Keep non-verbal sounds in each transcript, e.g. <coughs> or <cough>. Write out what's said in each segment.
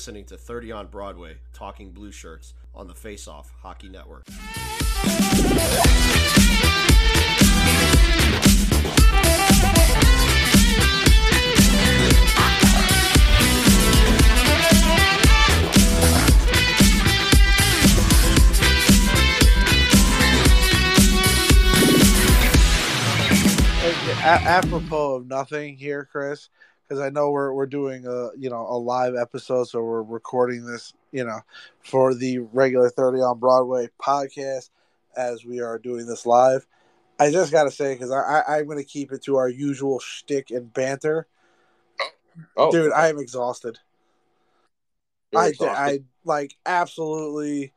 listening to 30 on Broadway, Talking Blue Shirts on the Face Off Hockey Network. apropos of nothing here, Chris, because I know we're we're doing a you know a live episode, so we're recording this you know for the regular Thirty on Broadway podcast as we are doing this live. I just got to say because I, I I'm going to keep it to our usual shtick and banter. Oh, Dude, I am exhausted. you're I, exhausted. I like absolutely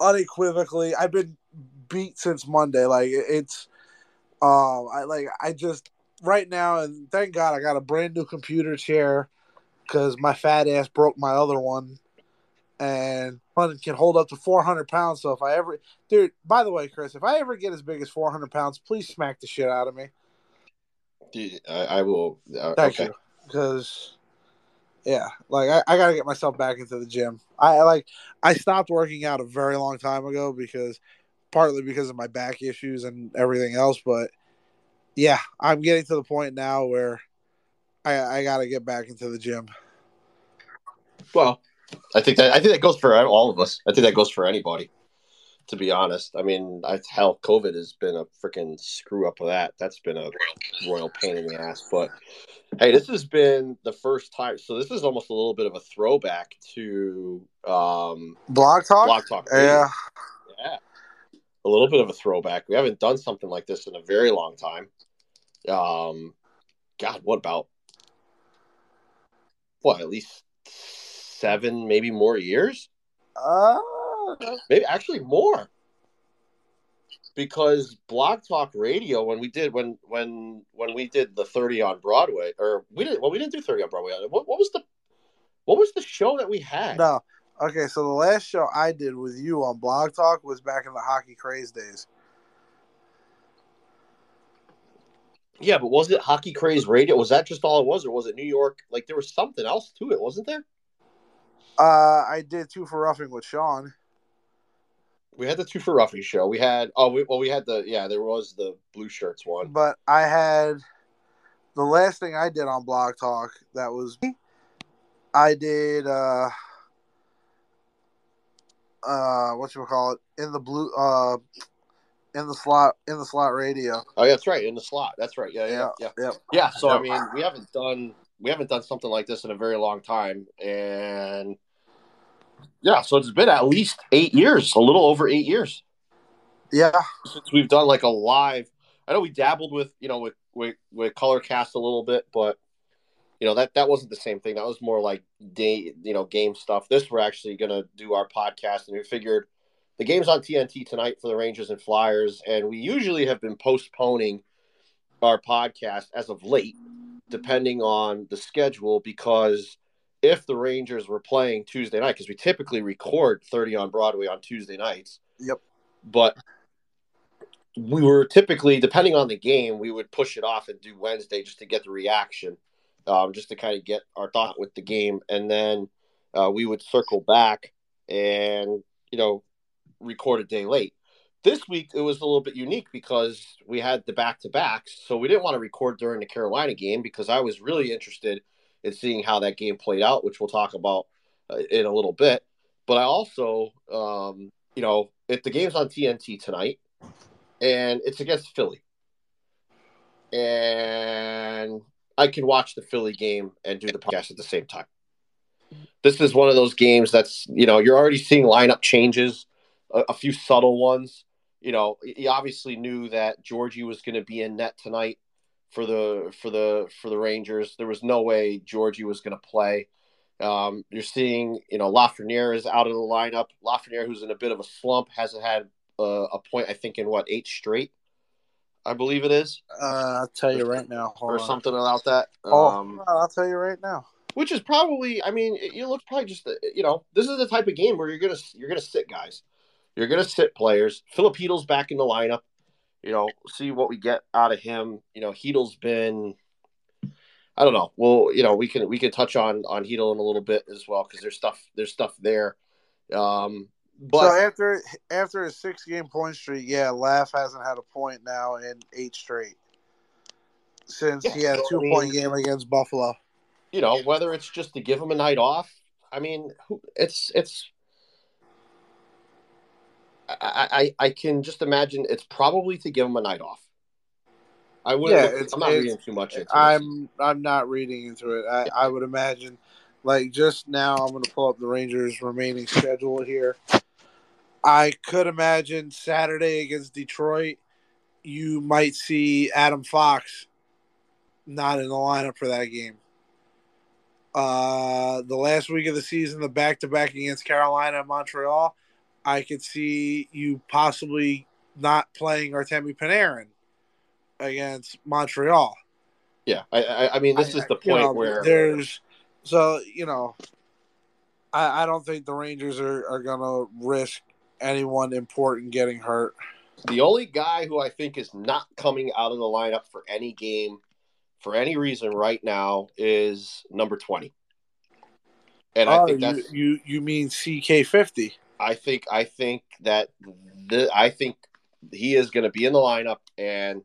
unequivocally. I've been beat since Monday. Like it's, um, I like I just right now, and thank God I got a brand new computer chair because my fat ass broke my other one, and one can hold up to four hundred pounds. So if I ever, dude, by the way, Chris, if I ever get as big as four hundred pounds, please smack the shit out of me. Dude, I, I will. Uh, Thank okay. you. Because, yeah, like I, I got to get myself back into the gym. I, like I stopped working out a very long time ago because partly because of my back issues and everything else. But yeah, I'm getting to the point now where I I got to get back into the gym. Well, I think that I think that goes for all of us. I think that goes for anybody. To be honest, I mean, I, hell, COVID has been a freaking screw up of that. That's been a royal pain in the ass. But hey, this has been the first time. So this is almost a little bit of a throwback to um, Blog talk. Blog Talk. Yeah. Yeah. A little bit of a throwback. We haven't done something like this in a very long time. Um, God, what about what? At least seven, maybe more years. Uh, Maybe actually more. Because Blog Talk Radio, when we did when when when we did the thirty on Broadway, or we didn't well we didn't do thirty on Broadway. What, what was the what was the show that we had? no. Okay, so the last show I did with you on Blog Talk was back in the hockey craze days. Yeah, but was it Hockey Craze Radio? Was that just all it was, or was it New York? Like there was something else to it, wasn't there? Uh, I did two for roughing with Sean. We had the two for Ruffy show. We had oh, we, well, we had the yeah, there was the blue shirts one. but I had the last thing I did on Blog Talk that was I did uh uh what you call it in the blue uh in the slot in the slot radio. Oh, yeah, that's right, in the slot. That's right. Yeah, yeah, yeah. yeah. Yeah, so I mean, we haven't done we haven't done something like this in a very long time, and yeah, so it's been at least eight years, a little over eight years Yeah. since we've done like a live. I know we dabbled with you know with with, with color cast a little bit, but you know that that wasn't the same thing. That was more like day you know game stuff. This we're actually gonna do our podcast, and we figured the game's on TNT tonight for the Rangers and Flyers, and we usually have been postponing our podcast as of late, depending on the schedule, because if the Rangers were playing Tuesday night, because we typically record 30 on Broadway on Tuesday nights. Yep. But we were typically, depending on the game, we would push it off and do Wednesday just to get the reaction, um, just to kind of get our thought with the game. And then uh, we would circle back and, you know, record a day late. This week it was a little bit unique because we had the back to backs, so we didn't want to record during the Carolina game because I was really interested in seeing how that game played out, which we'll talk about uh, in a little bit. But I also, um, you know, if the game's on TNT tonight and it's against Philly, and I can watch the Philly game and do the podcast at the same time. This is one of those games that's, you know, you're already seeing lineup changes, a, a few subtle ones. You know, he obviously knew that Georgie was going to be in net tonight for the for the for the Rangers. There was no way Georgie was going to play. Um, you're seeing, you know, Lafreniere is out of the lineup. Lafreniere, who's in a bit of a slump, hasn't had uh, a point. I think in what eight straight, I believe it is, Uh, I'll tell you right now. Or on. something about that. Oh, Um, I'll tell you right now. which is probably, I mean, it, you look probably just, you know, this is the type of game where you're gonna you're gonna sit guys, you're gonna sit players. Filipino's back in the lineup. You know, see what we get out of him. You know, Chytil's been I don't know. Well, you know, we can we can touch on on Heedle in a little bit as well because there's stuff there's stuff there. Um, but so after after a six game point streak, yeah, Laugh hasn't had a point now in eight straight since Yeah, he had a so, I two mean- point game against Buffalo. you know, whether it's just to give him a night off, I mean, it's it's. I, I I can just imagine it's probably to give him a night off. I wouldn't. Yeah, it's- I'm not reading too much into this. I'm I'm not reading into it. I, I would imagine, like just now, I'm going to pull up the Rangers' remaining schedule here. I could imagine Saturday against Detroit, you might see Adam Fox not in the lineup for that game. Uh, the last week of the season, the back to back against Carolina and Montreal, I could see you possibly not playing Artemi Panarin against Montreal. Yeah, I, I, I mean, this I- is the point know, where there's so you know, I, I don't think the Rangers are, are gonna risk anyone important getting hurt. the only guy who I think is not coming out of the lineup for any game for any reason right now is number twenty. And I oh, think you, that's you you mean CK fifty? I think I think that the I think he is going to be in the lineup, and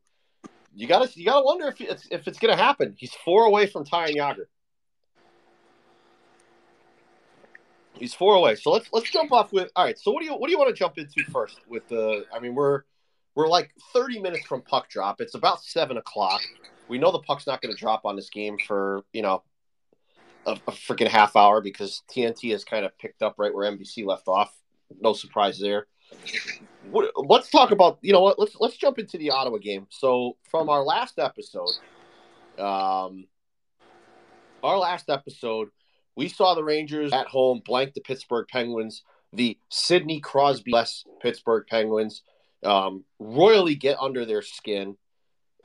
you got to you got to wonder if it's if it's going to happen. He's four away from tying Jagr. He's four away. So let's let's jump off with all right. So what do you what do you want to jump into first? With the I mean we're we're like thirty minutes from puck drop. It's about seven o'clock. We know the puck's not going to drop on this game for you know a, a freaking half hour because TNT has kind of picked up right where NBC left off. No surprise there. What, let's talk about you know what let's let's jump into the Ottawa game. So from our last episode, um, our last episode, we saw the Rangers at home blank the Pittsburgh Penguins, the Sidney Crosby less Pittsburgh Penguins, um, royally get under their skin.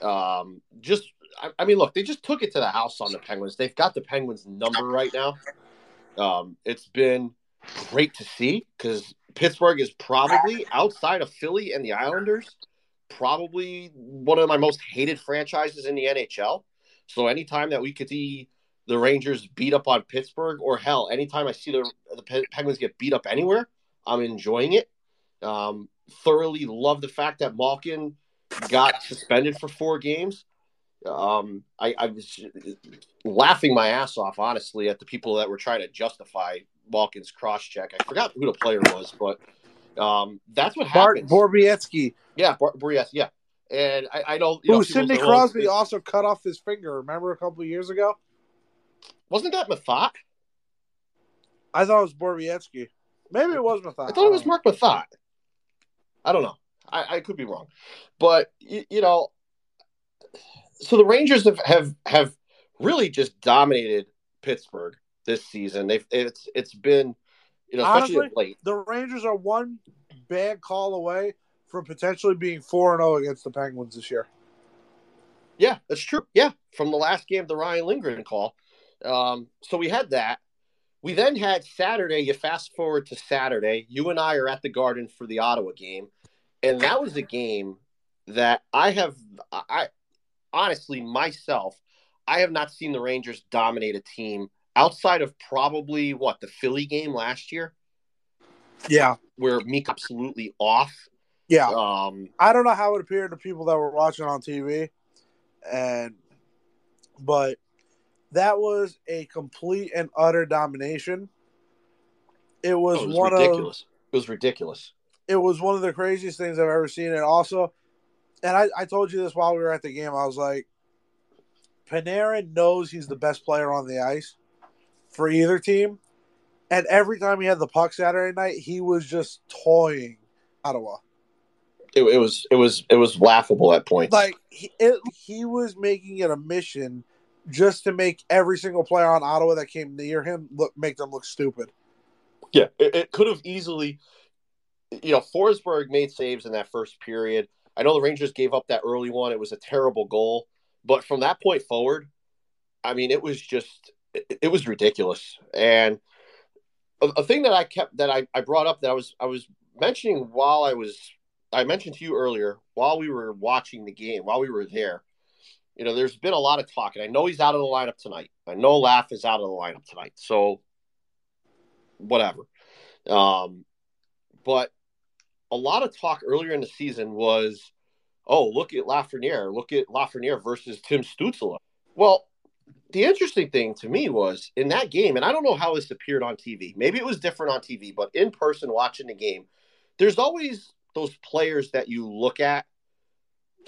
Um, just I, I mean, look, they just took it to the house on the Penguins. They've got the Penguins number right now. Um, it's been great to see because Pittsburgh is probably outside of Philly and the Islanders, probably one of my most hated franchises in the NHL. So anytime that we could see the Rangers beat up on Pittsburgh, or hell, anytime I see the the Penguins get beat up anywhere, I'm enjoying it. Um, thoroughly love the fact that Malkin got suspended for four games. Um, I, I was laughing my ass off, honestly, at the people that were trying to justify Malkin's cross check. I forgot who the player was, but um, that's what Bart happens. Borowiecki, yeah, Bar- Boreas, yeah. And I, I don't. You know, who Sidney Crosby also cut off his finger. Remember a couple of years ago? Wasn't that Methot? I thought it was Borowiecki. Maybe it was Methot. I thought it was Mark Methot. I don't know. I, I could be wrong, but you, you know, so the Rangers have, have have really just dominated Pittsburgh this season. They've it's it's been you know especially Honestly, late. The Rangers are one bad call away from potentially being four and zero against the Penguins this year. Yeah, that's true. Yeah, from the last game, the Ryan Lindgren call. Um, so we had that. We then had Saturday. You fast forward to Saturday. You and I are at the Garden for the Ottawa game, and that was a game that I have. I honestly myself, I have not seen the Rangers dominate a team outside of probably what the Philly game last year, Yeah, where Meek absolutely off. yeah. Um, I don't know how it appeared to people that were watching on TV, and but that was a complete and utter domination. It was, oh, it was one of ridiculous. It was ridiculous. it was one of the craziest things I've ever seen. And also, and I, I told you this while we were at the game. I was like, Panarin knows he's the best player on the ice for either team, and every time he had the puck Saturday night, he was just toying Ottawa. It, it was it was it was laughable at points. Like he, it, he was making it a mission just to make every single player on Ottawa that came near him look make them look stupid. Yeah, it, it could have easily, you know, Forsberg made saves in that first period. I know the Rangers gave up that early one. It was a terrible goal, but from that point forward, I mean, it was just, it, it was ridiculous. And a, a thing that I kept that I, I brought up that I was I was mentioning while I was I mentioned to you earlier while we were watching the game while we were there You know, there's been a lot of talk, and I know he's out of the lineup tonight. I know Laugh is out of the lineup tonight, so whatever. Um, but a lot of talk earlier in the season was, oh, look at Lafreniere, look at Lafreniere versus Tim Stützle. Well, the interesting thing to me was in that game, and I don't know how this appeared on TV. Maybe it was different on TV, but in person watching the game, there's always those players that you look at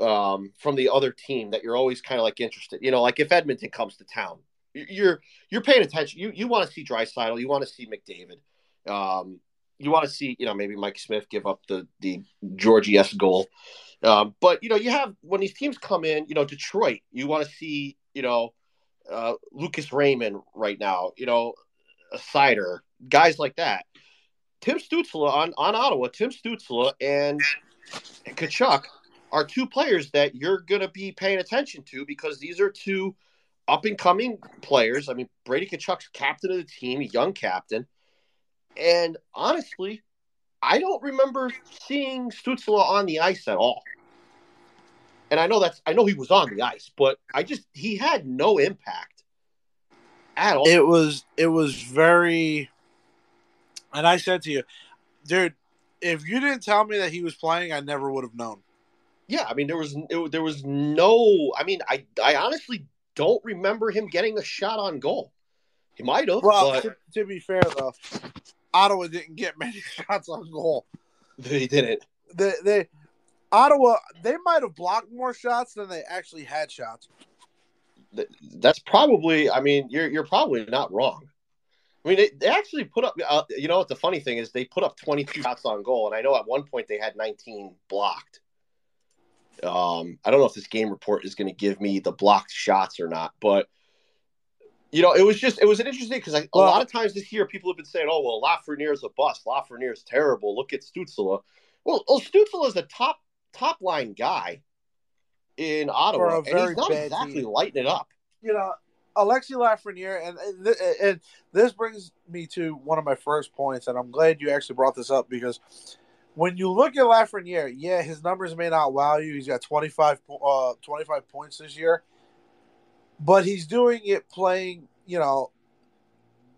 um, from the other team that you're always kind of like interested. You know, like if Edmonton comes to town, you're you're paying attention. You you want to see Draisaitl, you want to see McDavid, um, you want to see you know maybe Mike Smith give up the the Georgie S goal. Um, but you know you have when these teams come in, you know Detroit, you want to see you know uh, Lucas Raymond right now, you know a Seider guys like that. Tim Stützle on, on Ottawa, Tim Stützle and Tkachuk are two players that you're going to be paying attention to because these are two up and coming players. I mean, Brady Tkachuk's captain of the team, young captain. And honestly, I don't remember seeing Stützle on the ice at all. And I know that's I know he was on the ice, but I just he had no impact at all. It was it was very and I said to you, dude, if you didn't tell me that he was playing, I never would have known. Yeah, I mean there was it, there was no. I mean, I I honestly don't remember him getting a shot on goal. He might have. Well, but to, to be fair though, Ottawa didn't get <laughs> many shots on goal. they didn't. They they Ottawa they might have blocked more shots than they actually had shots. That's probably. I mean, you're you're probably not wrong. I mean, they, they actually put up. Uh, you know what? The funny thing is, they put up 22 shots on goal, and I know at one point they had 19 blocked. Um, I don't know if this game report is going to give me the blocked shots or not, but you know, it was just it was an interesting because a lot of times this year people have been saying, "Oh, well, Lafreniere is a bust. Lafreniere is terrible. Look at Stützle." Well, well, Stützle is a top top line guy in Ottawa, and he's not exactly team. lighting it up. You know, Alexi Lafreniere, and and and this brings me to one of my first points, and I'm glad you actually brought this up because when you look at Lafreniere, yeah, his numbers may not wow you. He's got 25, uh, 25 points this year, but he's doing it playing, you know,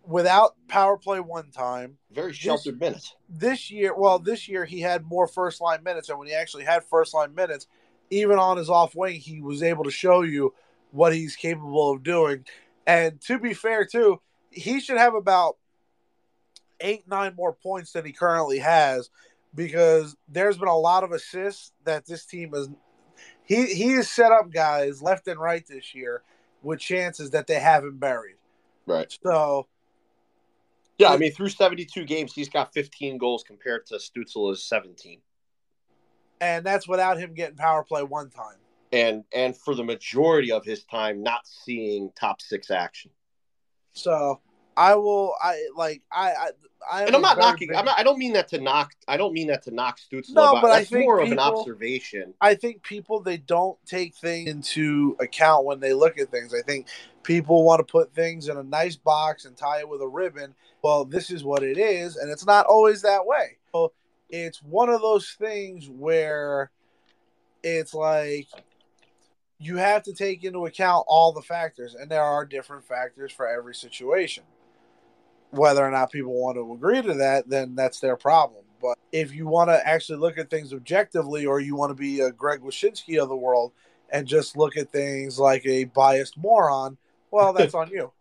without power play one time. Very sheltered minutes. This year, well, this year he had more first line minutes, and when he actually had first line minutes, even on his off wing, he was able to show you what he's capable of doing. And to be fair, too, he should have about eight, nine more points than he currently has because there's been a lot of assists that this team has. He he has set up guys left and right this year with chances that they haven't buried. Right. So Yeah, I mean, through 72 games, he's got 15 goals compared to Stützle's 17. and that's without him getting power play one time. And and for the majority of his time, not seeing top six action. So I will. I like. I. I. I And I'm not knocking. big- I'm not. I don't mean that to knock. I don't mean that to knock Stützle. No, but but I that's think more of an observation. I think people they don't take things into account when they look at things. I think people want to put things in a nice box and tie it with a ribbon. Well, this is what it is, and it's not always that way. So it's one of those things where it's like you have to take into account all the factors, and there are different factors for every situation. Whether or not people want to agree to that, then that's their problem. But if you want to actually look at things objectively, or you want to be a Greg Wyshynski of the world and just look at things like a biased moron, well, that's on you. <laughs>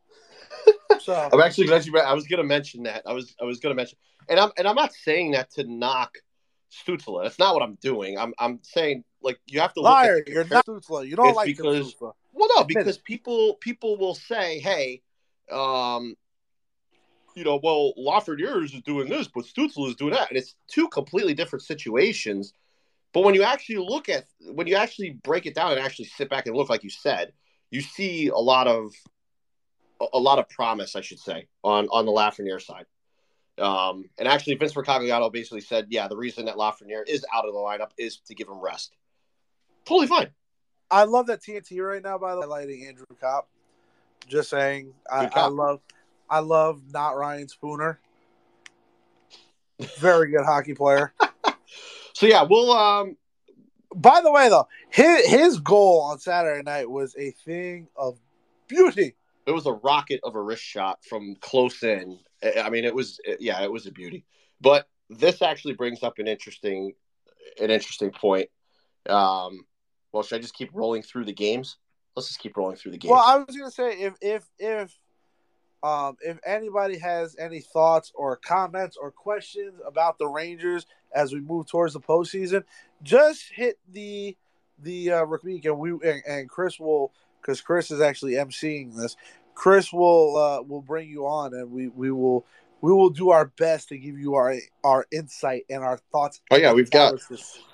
So I'm actually glad you. I was going to mention that. I was. I was going to mention, and I'm. And I'm not saying that to knock Stützle. That's not what I'm doing. I'm. I'm saying like you have to look liar, at the you're not Stützle. You don't It's like because- Stützle. Well, no, because people people will say, "Hey, um, you know, well, Lafreniere is doing this, but Stützle is doing that," and it's two completely different situations. But when you actually look at when you actually break it down and actually sit back and look, like you said, you see a lot of a- lot of promise, I should say, on on the Lafreniere side. Um, and actually, Vince Mercogliano basically said, "Yeah, the reason that Lafreniere is out of the lineup is to give him rest." Totally fine. I love that TNT right now. By the way, highlighting Andrew Copp. Just saying, I, I love, I love not Ryan Spooner. Very good hockey player. <laughs> So yeah, we'll um By the way, though, his his goal on Saturday night was a thing of beauty. It was a rocket of a wrist shot from close in. I mean, it was yeah, it was a beauty. But this actually brings up an interesting an interesting point. Um, well, should I just keep rolling through the games? Let's just keep rolling through the games. Well, I was gonna say if if if um if anybody has any thoughts or comments or questions about the Rangers as we move towards the postseason, just hit the the uh week and we and, and Chris will because Chris is actually emceeing this. Chris will uh will bring you on and we we will we will do our best to give you our our insight and our thoughts. Oh, yeah, we've got-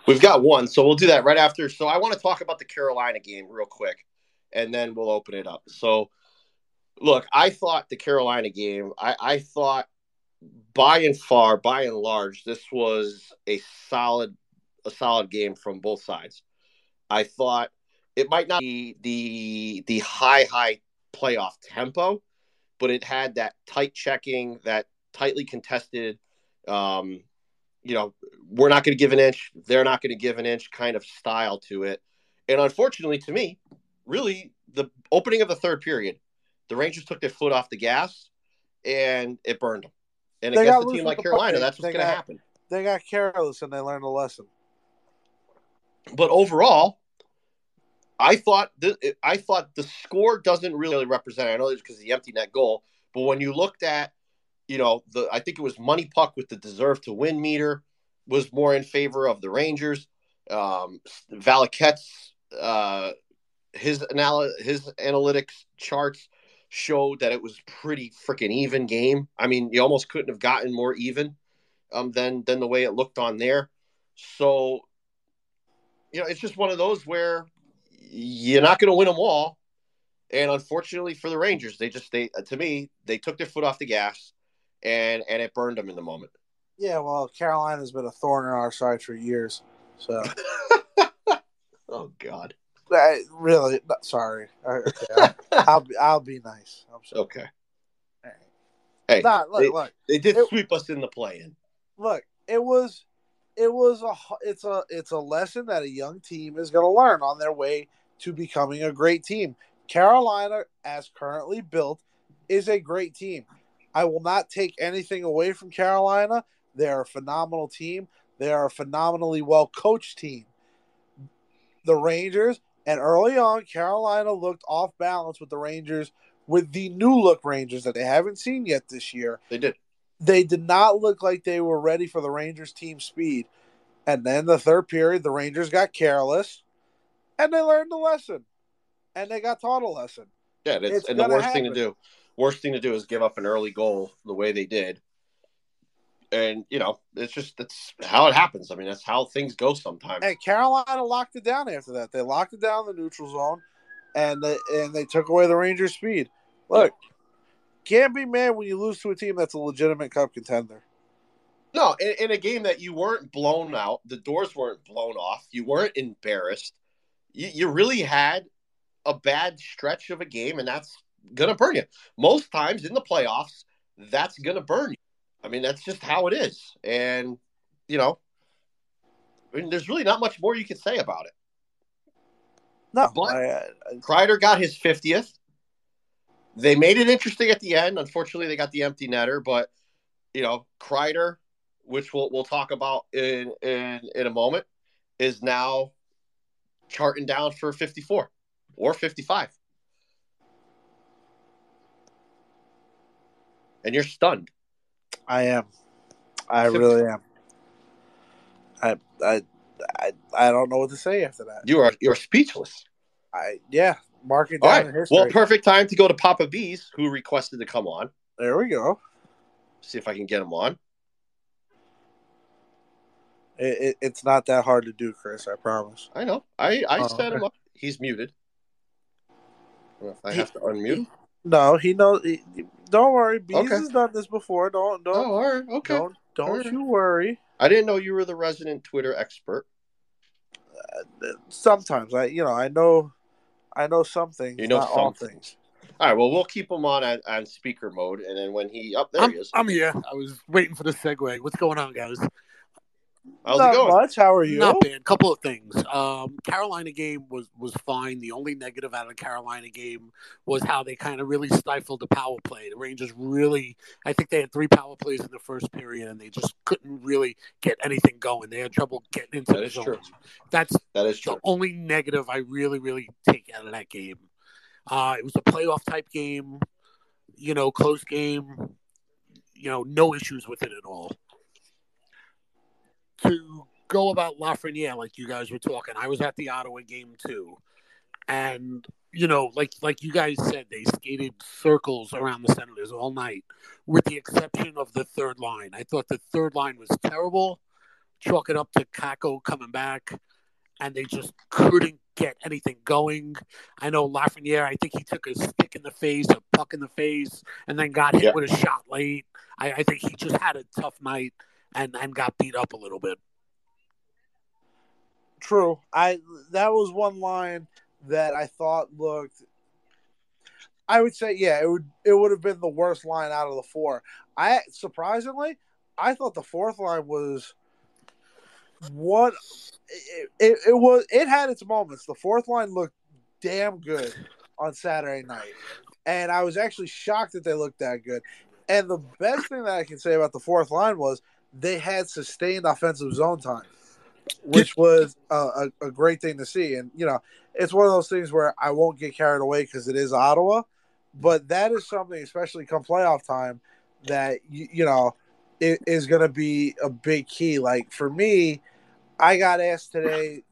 We've got one, so we'll do that right after. So I want to talk about the Carolina game real quick, and then we'll open it up. So, look, I thought the Carolina game, I, I thought by and far, by and large, this was a solid, a solid game from both sides. I thought it might not be the the high high playoff tempo, but it had that tight checking, that tightly contested. Um, you know, we're not going to give an inch, they're not going to give an inch kind of style to it. And unfortunately, to me, really, the opening of the third period, the Rangers took their foot off the gas and it burned them. And They against got a team like Carolina, that's what's going to happen. They got careless and they learned a lesson. But overall, I thought th- I thought the score doesn't really represent. I know it's because of the empty net goal, but when you looked at, you know, the I think it was Money Puck with the deserve to win meter was more in favor of the Rangers. Um, Valaket's uh, his anal- his analytics charts showed that it was pretty freaking even game. I mean, you almost couldn't have gotten more even um, than than the way it looked on there. So you know, it's just one of those where you're not going to win them all. And unfortunately for the Rangers, they just they to me they took their foot off the gas, and and it burned them in the moment. Yeah, well, Carolina's been a thorn in our side for years. So, <laughs> Oh God. I, really, no, sorry. I- Okay, I'll, I'll be, I'll be nice. I'm sorry. Okay. Right. Hey, Nah, look, they- look, they did it- sweep us in the play-in. look. It was, it was a, it's a, it's a lesson that a young team is going to learn on their way to becoming a great team. Carolina, as currently built, is a great team. I will not take anything away from Carolina. They're a phenomenal team. They are a phenomenally well coached team. The Rangers, and early on, Carolina looked off balance with the Rangers, with the new look Rangers that they haven't seen yet this year. They did. They did not look like they were ready for the Rangers team speed. And then the third period, the Rangers got careless and they learned a lesson. And they got taught a lesson. Yeah, it's, It's and the worst thing to do, worst thing to do is give up an early goal the way they did. And you know, it's just that's how it happens. I mean, that's how things go sometimes. And Carolina locked it down after that. They locked it down the neutral zone and they, and they took away the Rangers' speed. Look, can't be mad when you lose to a team that's a legitimate cup contender. No, in, in a game that you weren't blown out, the doors weren't blown off, you weren't embarrassed. You, you really had a bad stretch of a game, and that's gonna burn you. Most times in the playoffs, that's gonna burn you. I mean, that's just how it is, and you know, I mean, there's really not much more you can say about it. No, But- I, I, Kreider got his 50th. They made it interesting at the end. Unfortunately, they got the empty netter, but you know, Kreider, which we'll we'll talk about in in in a moment, is now charting down for 54 or 55. And you're stunned. I am. I really am. I, I I I don't know what to say after that. You are you're speechless. I yeah, mark it down right. in history. Well, perfect time to go to Papa B's, who requested to come on. there we go. See if I can get him on. It, it, it's not that hard to do, Chris. I promise. I know. I I Oh, set him up. He's muted. I don't know if I He- have to unmute him. No, he knows. He, don't worry. Bees Okay. has done this before. Don't don't Oh, all right. Okay. don't don't Alright. you worry. I didn't know you were the resident Twitter expert. Sometimes I you know I know I know some things. You know not some all things. things. All right. Well, we'll keep him on on, on speaker mode, and then when he up there I'm, he is. I'm here. I was waiting for the segue. What's going on, guys? How's Not it going? much. How are you? Not bad. Couple of things. Um, Carolina game was was fine. The only negative out of the Carolina game was how they kind of really stifled the power play. The Rangers really, I think they had three power plays in the first period, and they just couldn't really get anything going. They had trouble getting into That the zone. true. That's That is the true. only negative I really, really take out of that game. Uh, it was a playoff type game, you know, close game. You know, no issues with it at all. To go about Lafreniere, like you guys were talking, I was at the Ottawa game too, and you know, like like you guys said, they skated circles around the Senators all night, with the exception of the third line. I thought the third line was terrible. Chalk it up to Kakko coming back and they just couldn't get anything going. I know Lafreniere, I think he took a stick in the face, a puck in the face, and then got hit Yeah. with a shot late. I, I think he just had a tough night and, and got beat up a little bit. True. I that was one line that I thought looked. I would say, yeah, it would it would have been the worst line out of the four. I surprisingly, I thought the fourth line was what it, it, it was. It had its moments. The fourth line looked damn good on Saturday night, and I was actually shocked that they looked that good. And the best thing that I can say about the fourth line was they had sustained offensive zone time which was a, a, a great thing to see. And you know, it's one of those things where I won't get carried away because it is Ottawa, but that is something, especially come playoff time, that you, you know it is going to be a big key. Like for me, I got asked today,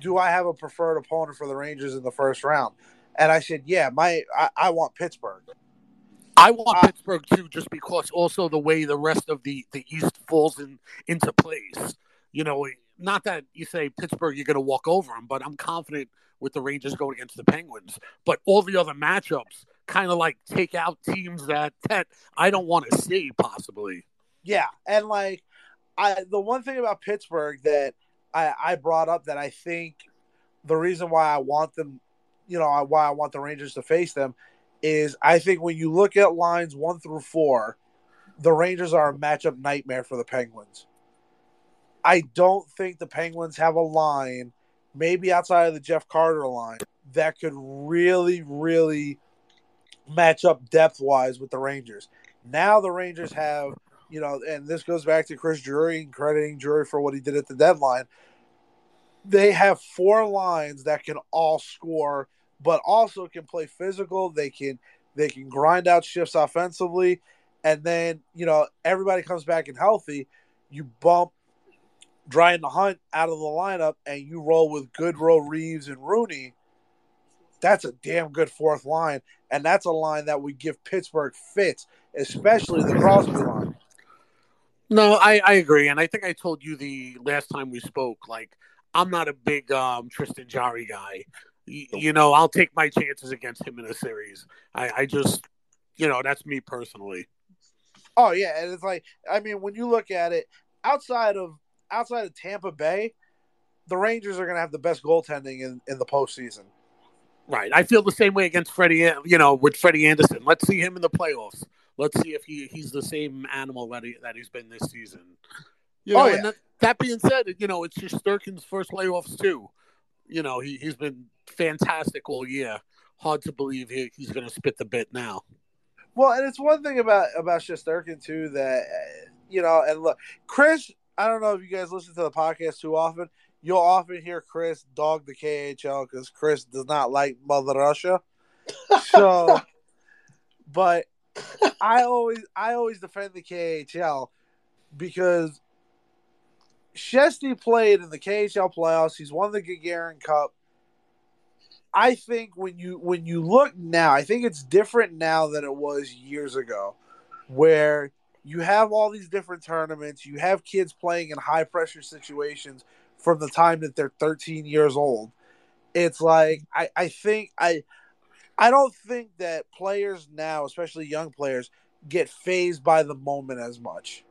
do I have a preferred opponent for the Rangers in the first round? And I said, yeah, my I, I want Pittsburgh. I want Uh, Pittsburgh too, just because also the way the rest of the, the East falls in into place. You know, not that you say Pittsburgh, you're going to walk over them, but I'm confident with the Rangers going against the Penguins. But all the other matchups kind of like take out teams that that I don't want to see possibly. Yeah, and like I the one thing about Pittsburgh that I, I brought up that I think the reason why I want them, you know, why I want the Rangers to face them is I think when you look at lines one through four, the Rangers are a matchup nightmare for the Penguins. I don't think the Penguins have a line, maybe outside of the Jeff Carter line, that could really, really match up depth wise with the Rangers. Now the Rangers have, you know, and this goes back to Chris Drury and crediting Drury for what he did at the deadline. They have four lines that can all score, but also can play physical. They can they can grind out shifts offensively, and then you know everybody comes back and healthy. You bump Dryden Hunt out of the lineup, and you roll with Goodrow, Reaves, and Rooney. That's a damn good fourth line, and that's a line that would give Pittsburgh fits, especially the Crosby line. No, I, I agree, and I think I told you the last time we spoke. Like, I'm not a big um, Tristan Jarry guy. You know, I'll take my chances against him in a series. I, I just, you know, that's me personally. Oh yeah, and it's like I mean, when you look at it, outside of outside of Tampa Bay, the Rangers are going to have the best goaltending in in the postseason. Right. I feel the same way against Freddie. You know, with Freddie Andersen. Let's see him in the playoffs. Let's see if he, he's the same animal that he that he's been this season. You oh, know, Oh, yeah. and that, that being said, you know, it's just Shesterkin's first playoffs too. You know, he he's been fantastic all year. Hard to believe he, he's going to spit the bit now. Well, and it's one thing about about Shesterkin too that uh, you know, and look, Chris. I don't know if you guys listen to the podcast too often. You'll often hear Chris dog the KHL because Chris does not like Mother Russia. So, <laughs> but I always I always defend the KHL because Shesty played in the KHL playoffs. He's won the Gagarin Cup. I think when you when you look now, I think it's different now than it was years ago, where you have all these different tournaments, you have kids playing in high pressure situations from the time that they're 13 years old. It's like I, I think I I don't think that players now, especially young players, get phased by the moment as much.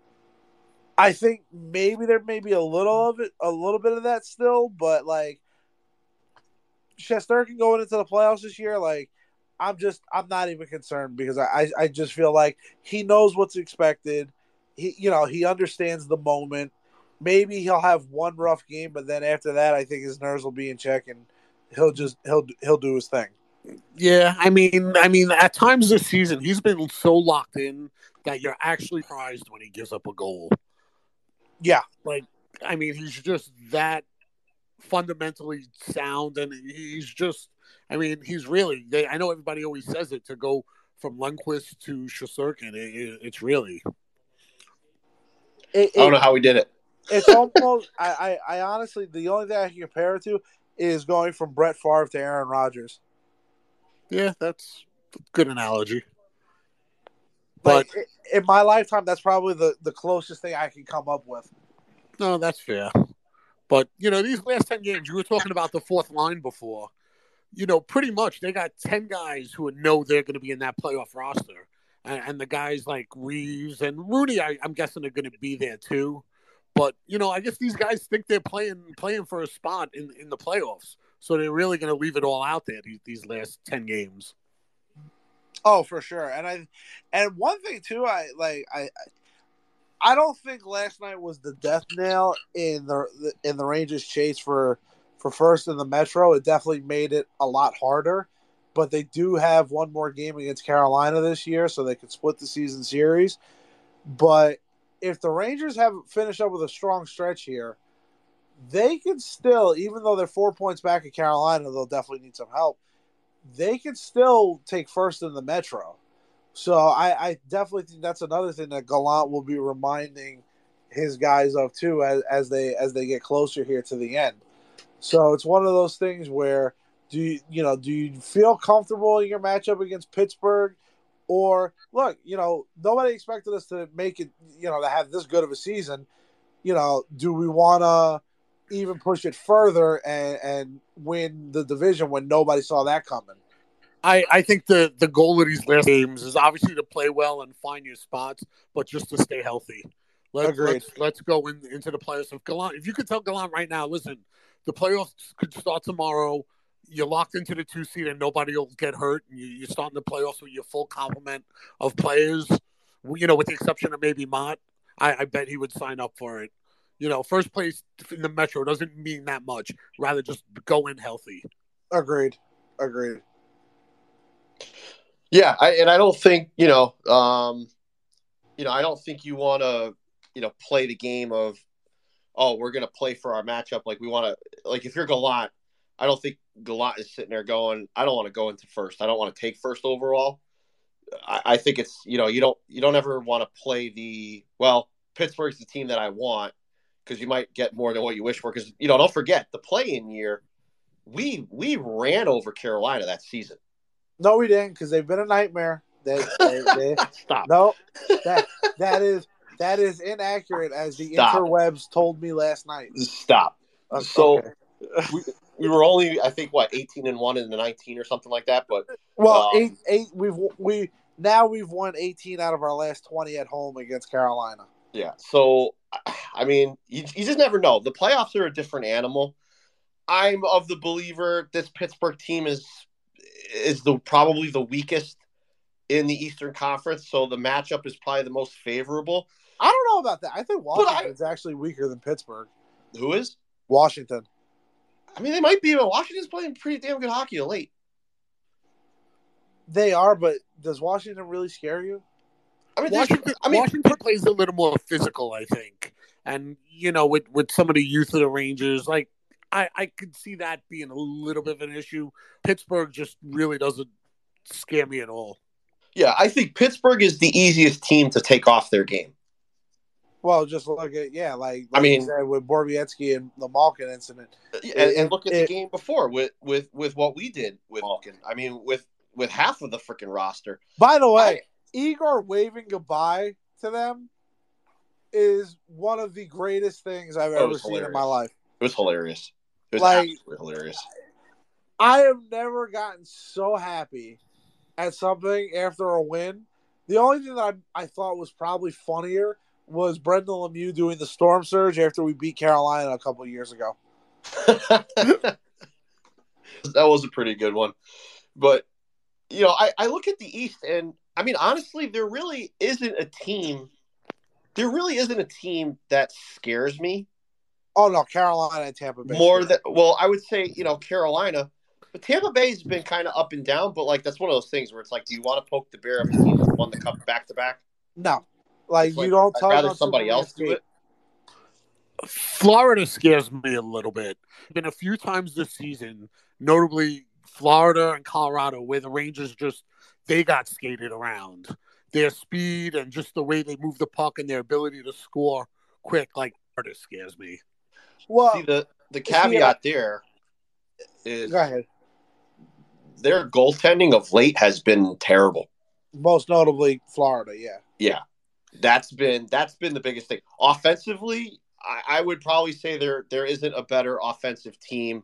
I think maybe there may be a little of it, a little bit of that still, but like Shesterkin going into the playoffs this year, like I'm just I'm not even concerned because I, I just feel like he knows what's expected. He you know he understands the moment. maybe he'll have one rough game, but then after that, I think his nerves will be in check and he'll just he'll he'll do his thing. Yeah, I mean, I mean, at times this season he's been so locked in that you're actually surprised when he gives up a goal. Yeah, like I mean, he's just that fundamentally sound, and he's just. I mean, he's really. They, I know everybody always says it to go from Lundqvist to Shesterkin. It, it, it's really. It, I don't know how we did it. It's almost. I, I, I honestly, the only thing I can compare it to is going from Brett Favre to Aaron Rodgers. Yeah, that's a good analogy. But like, in my lifetime, that's probably the, the closest thing I can come up with. No, that's fair. But you know, these last ten games, you were talking about the fourth line before. You know, pretty much they got ten guys who know they're going to be in that playoff roster, and, and the guys like Reaves and Rooney, I, I'm guessing are going to be there too. But you know, I guess these guys think they're playing playing for a spot in in the playoffs, so they're really going to leave it all out there these, these last ten games. Oh, for sure. And I and one thing too, I like I I don't think last night was the death nail in the in the Rangers chase for for first in the Metro. It definitely made it a lot harder. But they do have one more game against Carolina this year, so they could split the season series. But if the Rangers have finished up with a strong stretch here, they can still, even though they're four points back at Carolina, they'll definitely need some help. They can still take first in the Metro. So I, I definitely think that's another thing that Gallant will be reminding his guys of too as, as they as they get closer here to the end. So it's one of those things where do you you know do you feel comfortable in your matchup against Pittsburgh, or look you know nobody expected us to make it you know to have this good of a season. You know, do we want to even push it further and and win the division when nobody saw that coming? I, I think the, the goal of these last games is obviously to play well and find your spots, but just to stay healthy. Let, Agreed. let's let's go in, into the playoffs. If Gallant, if you could tell Gallant right now, listen, the playoffs could start tomorrow. You're locked into the two seed, and nobody will get hurt. And you, you're starting the playoffs with your full complement of players. You know, with the exception of maybe Mott, I, I bet he would sign up for it. You know, first place in the Metro doesn't mean that much. Rather, just go in healthy. Agreed. Agreed. Yeah, I, and I don't think you know, um, you know, I don't think you want to, you know, play the game of, oh, we're going to play for our matchup like we want to. Like if you're Gallant, I don't think Gallant is sitting there going, I don't want to go into first. I don't want to take first overall. I, I think it's you know you don't you don't ever want to play the well Pittsburgh's the team that I want because you might get more than what you wish for because you know don't forget the play-in year we we ran over Carolina that season. No, we didn't because they've been a nightmare. They, they, they, <laughs> Stop. no, that that is that is inaccurate, as the Stop. interwebs told me last night. Stop. Uh, So- okay. <laughs> We, we were only I think what 18 and 1 in the 19 or something like that, but well, um, eight eight we've we now we've won eighteen out of our last twenty at home against Carolina. Yeah. So, I mean, you, you just never know. The playoffs are a different animal. I'm of the believer this Pittsburgh team is is the probably the weakest in the Eastern Conference, so the matchup is probably the most favorable. I don't know about that. I think But I- Washington's actually weaker than Pittsburgh. Who is? Washington. I mean, they might be, but Washington's playing pretty damn good hockey late. They are, but does Washington really scare you? I mean, there's- Washington, I mean, Washington plays a little more physical, I think, and you know, with with some of the youth of the Rangers, like I I could see that being a little bit of an issue. Pittsburgh just really doesn't scare me at all. yeah, I think Pittsburgh is the easiest team to take off their game. Well, just look at yeah, like, I like you mean- said, with Borowiecki and the Malkin incident. Uh, and, and look at it- the game before with with with what we did with Malkin. I mean, with with half of the freaking roster. By the way, Igor waving goodbye to them is one of the greatest things I've ever seen in my life. It was hilarious. It was Like- absolutely hilarious. I have never gotten so happy at something after a win. The only thing that I, I thought was probably funnier was Brendan Lemieux doing the storm surge after we beat Carolina a couple years ago. <laughs> that was a pretty good one. But you know, I, I look at the East and I mean honestly, there really isn't a team there really isn't a team that scares me Oh no, Carolina and Tampa Bay. more than well, I would say you know Carolina, but Tampa Bay's been kind of up and down. But like that's one of those things where it's like, do you want to poke the bear of a team that's won the cup back to back? no, like, It's like, you don't I'd tell rather somebody else do it. Florida scares me a little bit. Been a few times this season, notably Florida and Colorado, where the Rangers just they got skated around. Their speed and just the way they move the puck and their ability to score quick, like Florida scares me. Well, See the the See, caveat there is go ahead. their goaltending of late has been terrible. Most notably, Florida. Yeah. Yeah, that's been that's been the biggest thing. Offensively, I, I would probably say there there isn't a better offensive team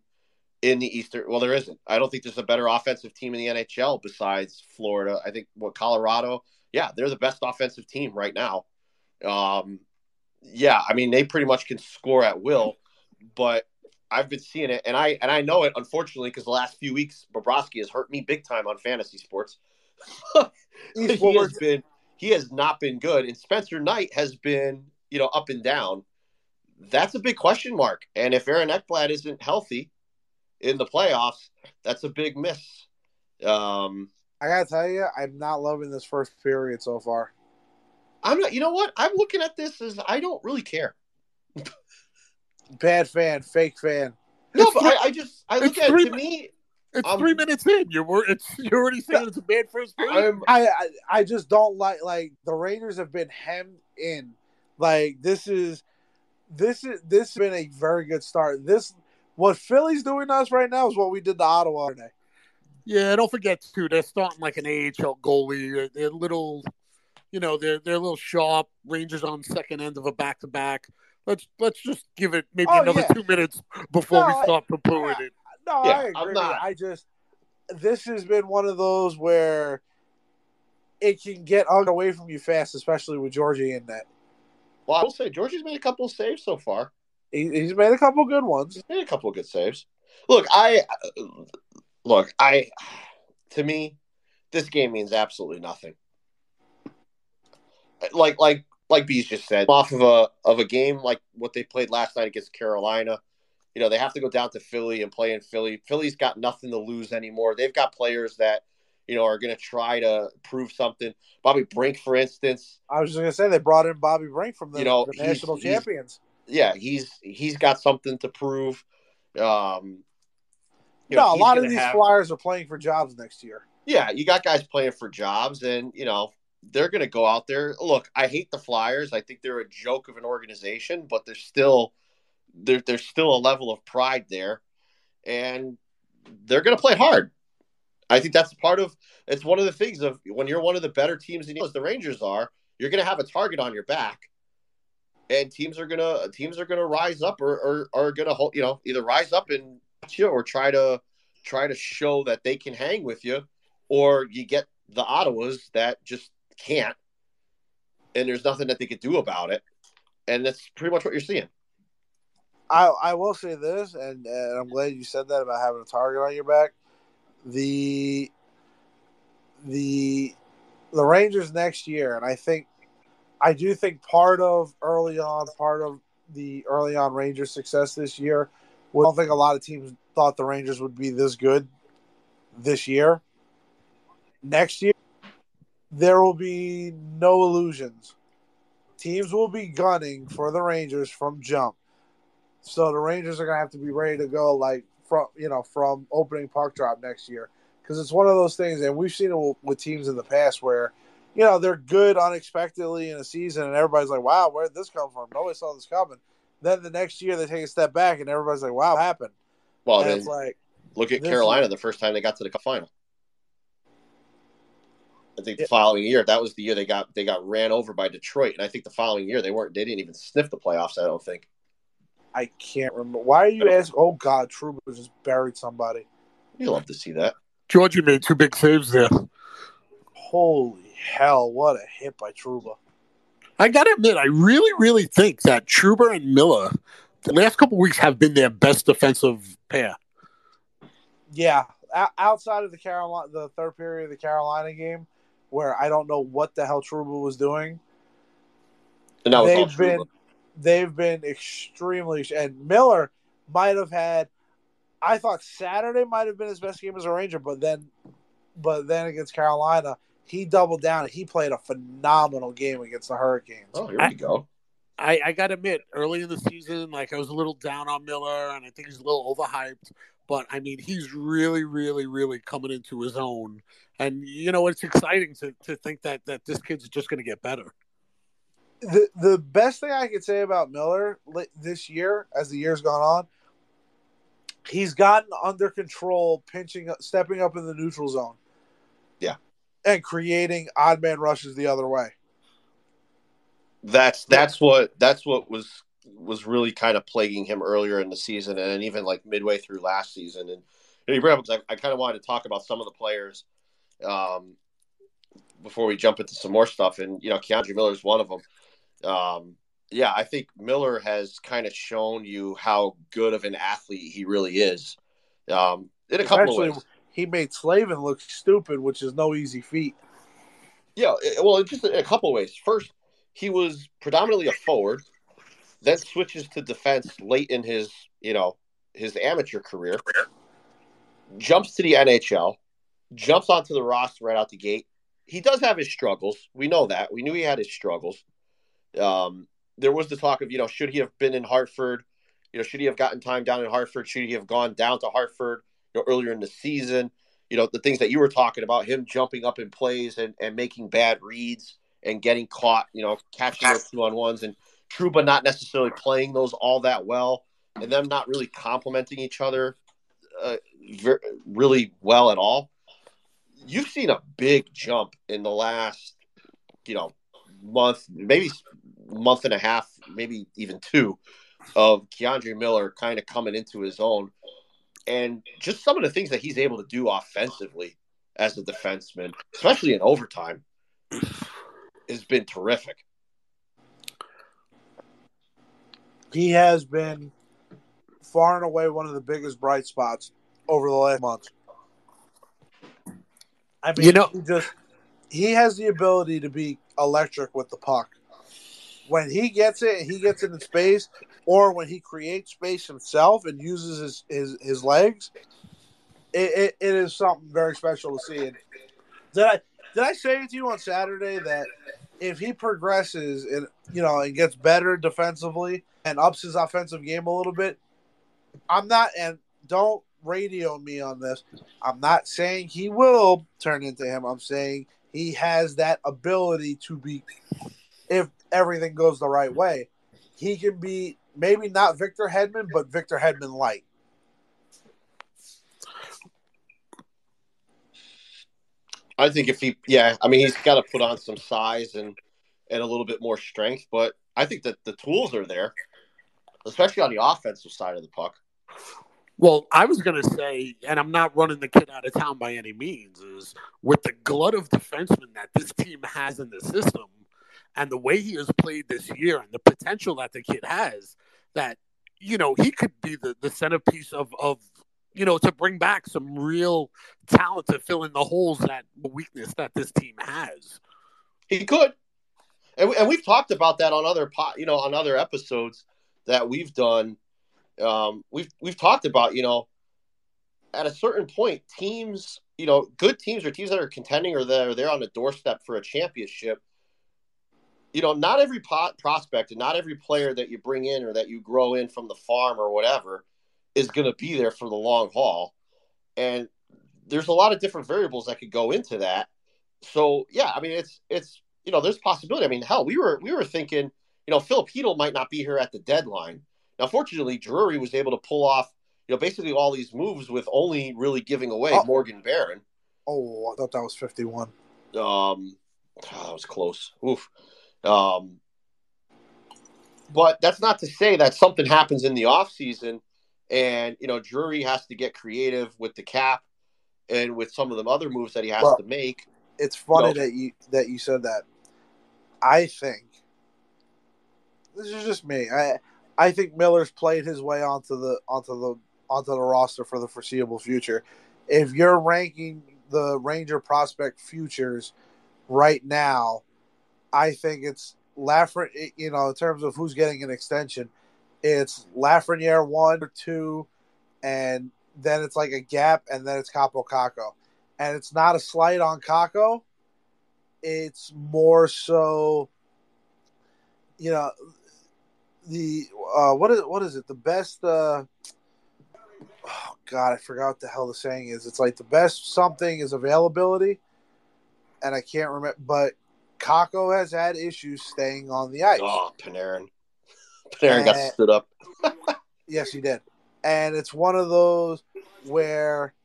in the Eastern. Well, there isn't. I don't think there's a better offensive team in the NHL besides Florida. I think what Colorado. Yeah, they're the best offensive team right now. Um, yeah, I mean they pretty much can score at will, but I've been seeing it, and I and I know it unfortunately because the last few weeks Bobrovsky has hurt me big time on fantasy sports. <laughs> he has been he has not been good, and Spencer Knight has been you know up and down. That's a big question mark, and if Aaron Ekblad isn't healthy in the playoffs, that's a big miss. Um, I gotta tell you, I'm not loving this first period so far. I'm not. You know what? I'm looking at this as I don't really care. <laughs> Bad fan, fake fan. No, It's but three- I, I just I look at it three- to me. It's Um, three minutes in. You're wor- it's you're already saying it's a bad first period. I'm I, I I just don't like like the Rangers have been hemmed in. Like this is this is this has been a very good start. This what Philly's doing to us right now is what we did to Ottawa today. Yeah, don't forget too. They're starting like an AHL goalie. They're, they're little, you know, they're they're a little sharp. Rangers on second end of a back to back. Let's let's just give it maybe Oh, another yeah. two minutes before No, we start poo-pooing yeah. it. No, Yeah, I agree. I'm not- I just this has been one of those where it can get out away from you fast, especially with Georgie in that. well. I will say Georgie's made a couple of saves so far. He, he's made a couple good ones. He's made a couple of good saves. Look, I look. I to me, this game means absolutely nothing. Like like like Bees just said, off of a of a game like what they played last night against Carolina. You know, they have to go down to Philly and play in Philly. Philly's got nothing to lose anymore. They've got players that, you know, are going to try to prove something. Bobby Brink, for instance, I was just gonna say they brought in Bobby Brink from the, You know, the national champions. Yeah, he's he's got something to prove. Um, you no, know, a lot of these have- Flyers are playing for jobs next year. yeah, you got guys playing for jobs, and you know they're going to go out there. Look, I hate the Flyers. I think they're a joke of an organization, but there's still there, there's still a level of pride there, and they're going to play hard. I think that's part of it's one of the things of when you're one of the better teams in as the Rangers are, you're going to have a target on your back, and teams are gonna teams are gonna rise up or or are gonna hold you know either rise up and you or try to try to show that they can hang with you, or you get the Ottawas that just can't, and there's nothing that they could do about it, and that's pretty much what you're seeing. I I will say this, and, and I'm glad you said that about having a target on your back. The the the Rangers next year, and I think I do think part of early on, part of the early on Rangers success this year. I don't think a lot of teams thought the Rangers would be this good this year. Next year, there will be no illusions. Teams will be gunning for the Rangers from jump. So the Rangers are gonna have to be ready to go, like from you know from opening puck drop next year, because it's one of those things, and we've seen it with teams in the past where, you know, they're good unexpectedly in a season, and everybody's like, "Wow, where did this come from? Nobody saw this coming." Then the next year they take a step back, and everybody's like, "Wow, what happened?" Well, and then it's like, look at this Carolina the first time they got to the cup final. I think the Yeah. following year, that was the year they got they got ran over by Detroit, and I think the following year they weren't they didn't even sniff the playoffs. I don't think. I can't remember. Why are you asking? Oh God, Trouba just buried somebody. You love to see that. Georgie made two big saves there. Holy hell! What a hit by Trouba. I gotta admit, I really, really think that Trouba and Miller, the last couple weeks, have been their best defensive pair. Yeah, o- outside of the Carolina, the third period of the Carolina game, where I don't know what the hell Trouba was doing. And that was they've been they've been extremely and Miller might have had I thought Saturday might have been his best game as a Ranger, but then but then against Carolina, he doubled down and he played a phenomenal game against the Hurricanes. Oh, here I- we go. I, I got to admit, early in the season, like I was a little down on Miller, and I think he's a little overhyped. But I mean, he's really, really, really coming into his own, and you know, it's exciting to, to think that that this kid's just going to get better. The the best thing I could say about Miller this year, as the year's gone on, he's gotten under control, pinching, stepping up in the neutral zone. Yeah. And creating odd man rushes the other way. That's that's what that's what was was really kind of plaguing him earlier in the season, and even like midway through last season. And you, bring up, I, I kind of wanted to talk about some of the players um, before we jump into some more stuff. And you know, K'Andre Miller is one of them. Um, yeah, I think Miller has kind of shown you how good of an athlete he really is. Um, in a couple of ways. He made Slavin look stupid, which is no easy feat. Yeah, it- well, just a couple ways. First, he was predominantly a forward, then switches to defense late in his, you know, his amateur career. Jumps to the NHL, jumps onto the roster right out the gate. He does have his struggles. We know that. We knew he had his struggles. Um, there was the talk of, you know, should he have been in Hartford? You know, should he have gotten time down in Hartford? Should he have gone down to Hartford know, earlier in the season? You know, the things that you were talking about, him jumping up in plays and, and making bad reads and getting caught, you know, catching those two on ones and Trouba not necessarily playing those all that well and them not really complementing each other uh, ver- really well at all. You've seen a big jump in the last, you know, month, maybe month and a half, maybe even two, of K'Andre Miller kind of coming into his own, and just some of the things that he's able to do offensively as a defenseman, especially in overtime, has been terrific. He has been far and away one of the biggest bright spots over the last month. I mean, You know- he just he has the ability to be electric with the puck. When he gets it, he gets it in space, or when he creates space himself and uses his his, his legs, it, it, it is something very special to see. And did I did I say to you on Saturday that if he progresses and you know and gets better defensively and ups his offensive game a little bit, I'm not and don't radio me on this. I'm not saying he will turn into him. I'm saying he has that ability to be if everything goes the right way. He can be maybe not Victor Hedman, but Victor Hedman light. I think if he, yeah, I mean, he's got to put on some size and and a little bit more strength, but I think that the tools are there, especially on the offensive side of the puck. Well, I was going to say, and I'm not running the kid out of town by any means, is with the glut of defensemen that this team has in the system and the way he has played this year and the potential that the kid has, that, you know, he could be the, the centerpiece of, of, you know, to bring back some real talent to fill in the holes that weakness that this team has. He could, and, we, and we've talked about that on other pot, you know, on other episodes that we've done. Um, we've we've talked about, you know, at a certain point, teams, you know, good teams or teams that are contending or that are there on the doorstep for a championship. You know, not every pot prospect and not every player that you bring in or that you grow in from the farm or whatever is going to be there for the long haul. And there's a lot of different variables that could go into that. So yeah, I mean, it's it's you know, there's possibility. I mean, hell, we were we were thinking, you know, Phil Chytil might not be here at the deadline. Now, fortunately, Drury was able to pull off, you know, basically all these moves with only really giving away Oh. Morgan Barron. Oh, I thought that was 51. Um, oh, that was close. Oof. Um, but that's not to say that something happens in the off season, and you know, Drury has to get creative with the cap and with some of the other moves that he has Well- to make. It's funny No. that you that you said that. I think this is just me. I I think Miller's played his way onto the onto the onto the roster for the foreseeable future. If you're ranking the Ranger prospect futures right now, I think it's Lafreniere, you know, in terms of who's getting an extension, it's Lafreniere one or two, and then it's like a gap, and then it's Kaapo Kakko. And it's not a slight on Kakko. It's more so, you know, the uh, what is what is it? The best. Uh, oh God, I forgot what the hell the saying is. It's like the best something is availability, and I can't remember. But Kakko has had issues staying on the ice. Oh, Panarin. Panarin got Uh, stood up. <laughs> Yes, he did. And it's one of those where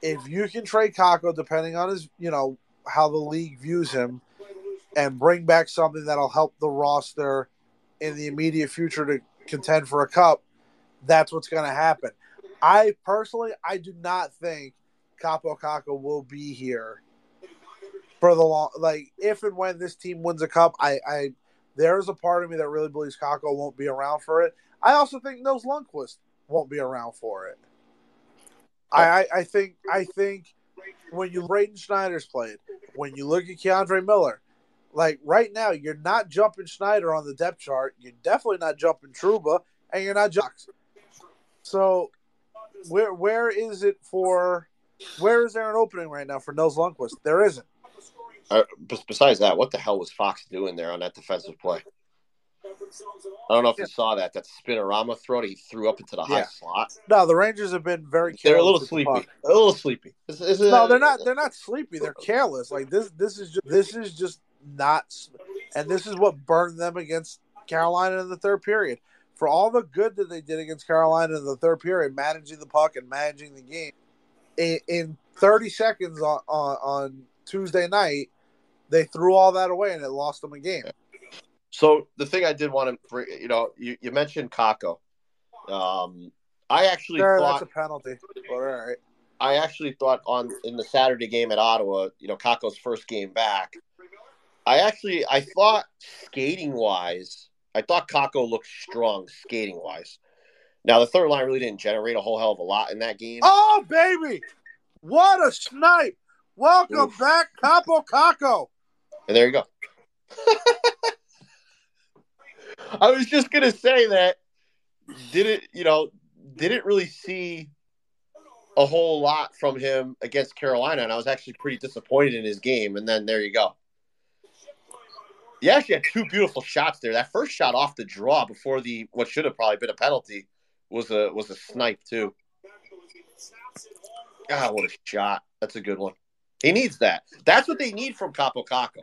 if you can trade Kakko, depending on his, you know, how the league views him, and bring back something that'll help the roster in the immediate future to contend for a cup, that's what's going to happen. I personally, I do not think Kaapo Kakko will be here for the long. Like if and when this team wins a cup, I, I there's a part of me that really believes Kakko won't be around for it. I also think Nils Lundqvist won't be around for it. I, I, I think I think when you Braden Schneider's played, when you look at K'Andre Miller, like right now, you're not jumping Schneider on the depth chart. You're definitely not jumping Trouba, and you're not Jocks. So where where is it for? Where is there an opening right now for Nils Lundqvist? There isn't. Uh, besides that, what the hell was Fox doing there on that defensive play? I don't know if you saw that. That spinorama throw that he threw up into the high Yeah. slot. No, the Rangers have been very. Careless They're a little the sleepy. A little sleepy. Is- is it- No, they're not. They're not sleepy. They're careless. Like this. This is just. This is just not. And this is what burned them against Carolina in the third period. For all the good that they did against Carolina in the third period, managing the puck and managing the game, in, in 30 seconds on, on on Tuesday night, they threw all that away and it lost them a game. So the thing I did want to, bring, you know, you, you mentioned Kakko. Um, I actually Sure, thought that's a penalty. But all right. I actually thought on in the Saturday game at Ottawa, you know, Kakko's first game back. I actually I thought skating wise, I thought Kakko looked strong skating wise. Now the third line really didn't generate a whole hell of a lot in that game. Oh baby, what a snipe! Welcome Oof. back, Kaapo Kakko. And there you go. <laughs> I was just gonna say that didn't you know didn't really see a whole lot from him against Carolina, and I was actually pretty disappointed in his game. And then there you go. He actually had two beautiful shots there. That first shot off the draw before the what should have probably been a penalty was a was a snipe too. God, what a shot! That's a good one. He needs that. That's what they need from Kaapo Kakko.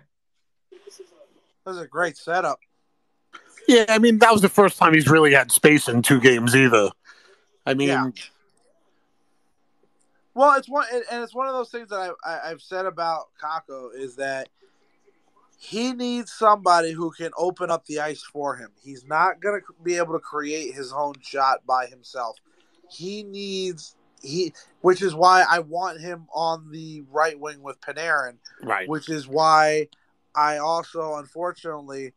That was a great setup. Yeah, I mean that was the first time he's really had space in two games either. I mean, Yeah. Well, it's one, and it's one of those things that I, I, I've said about Kakko is that he needs somebody who can open up the ice for him. He's not going to be able to create his own shot by himself. He needs he, which is why I want him on the right wing with Panarin, right. which is why I also unfortunately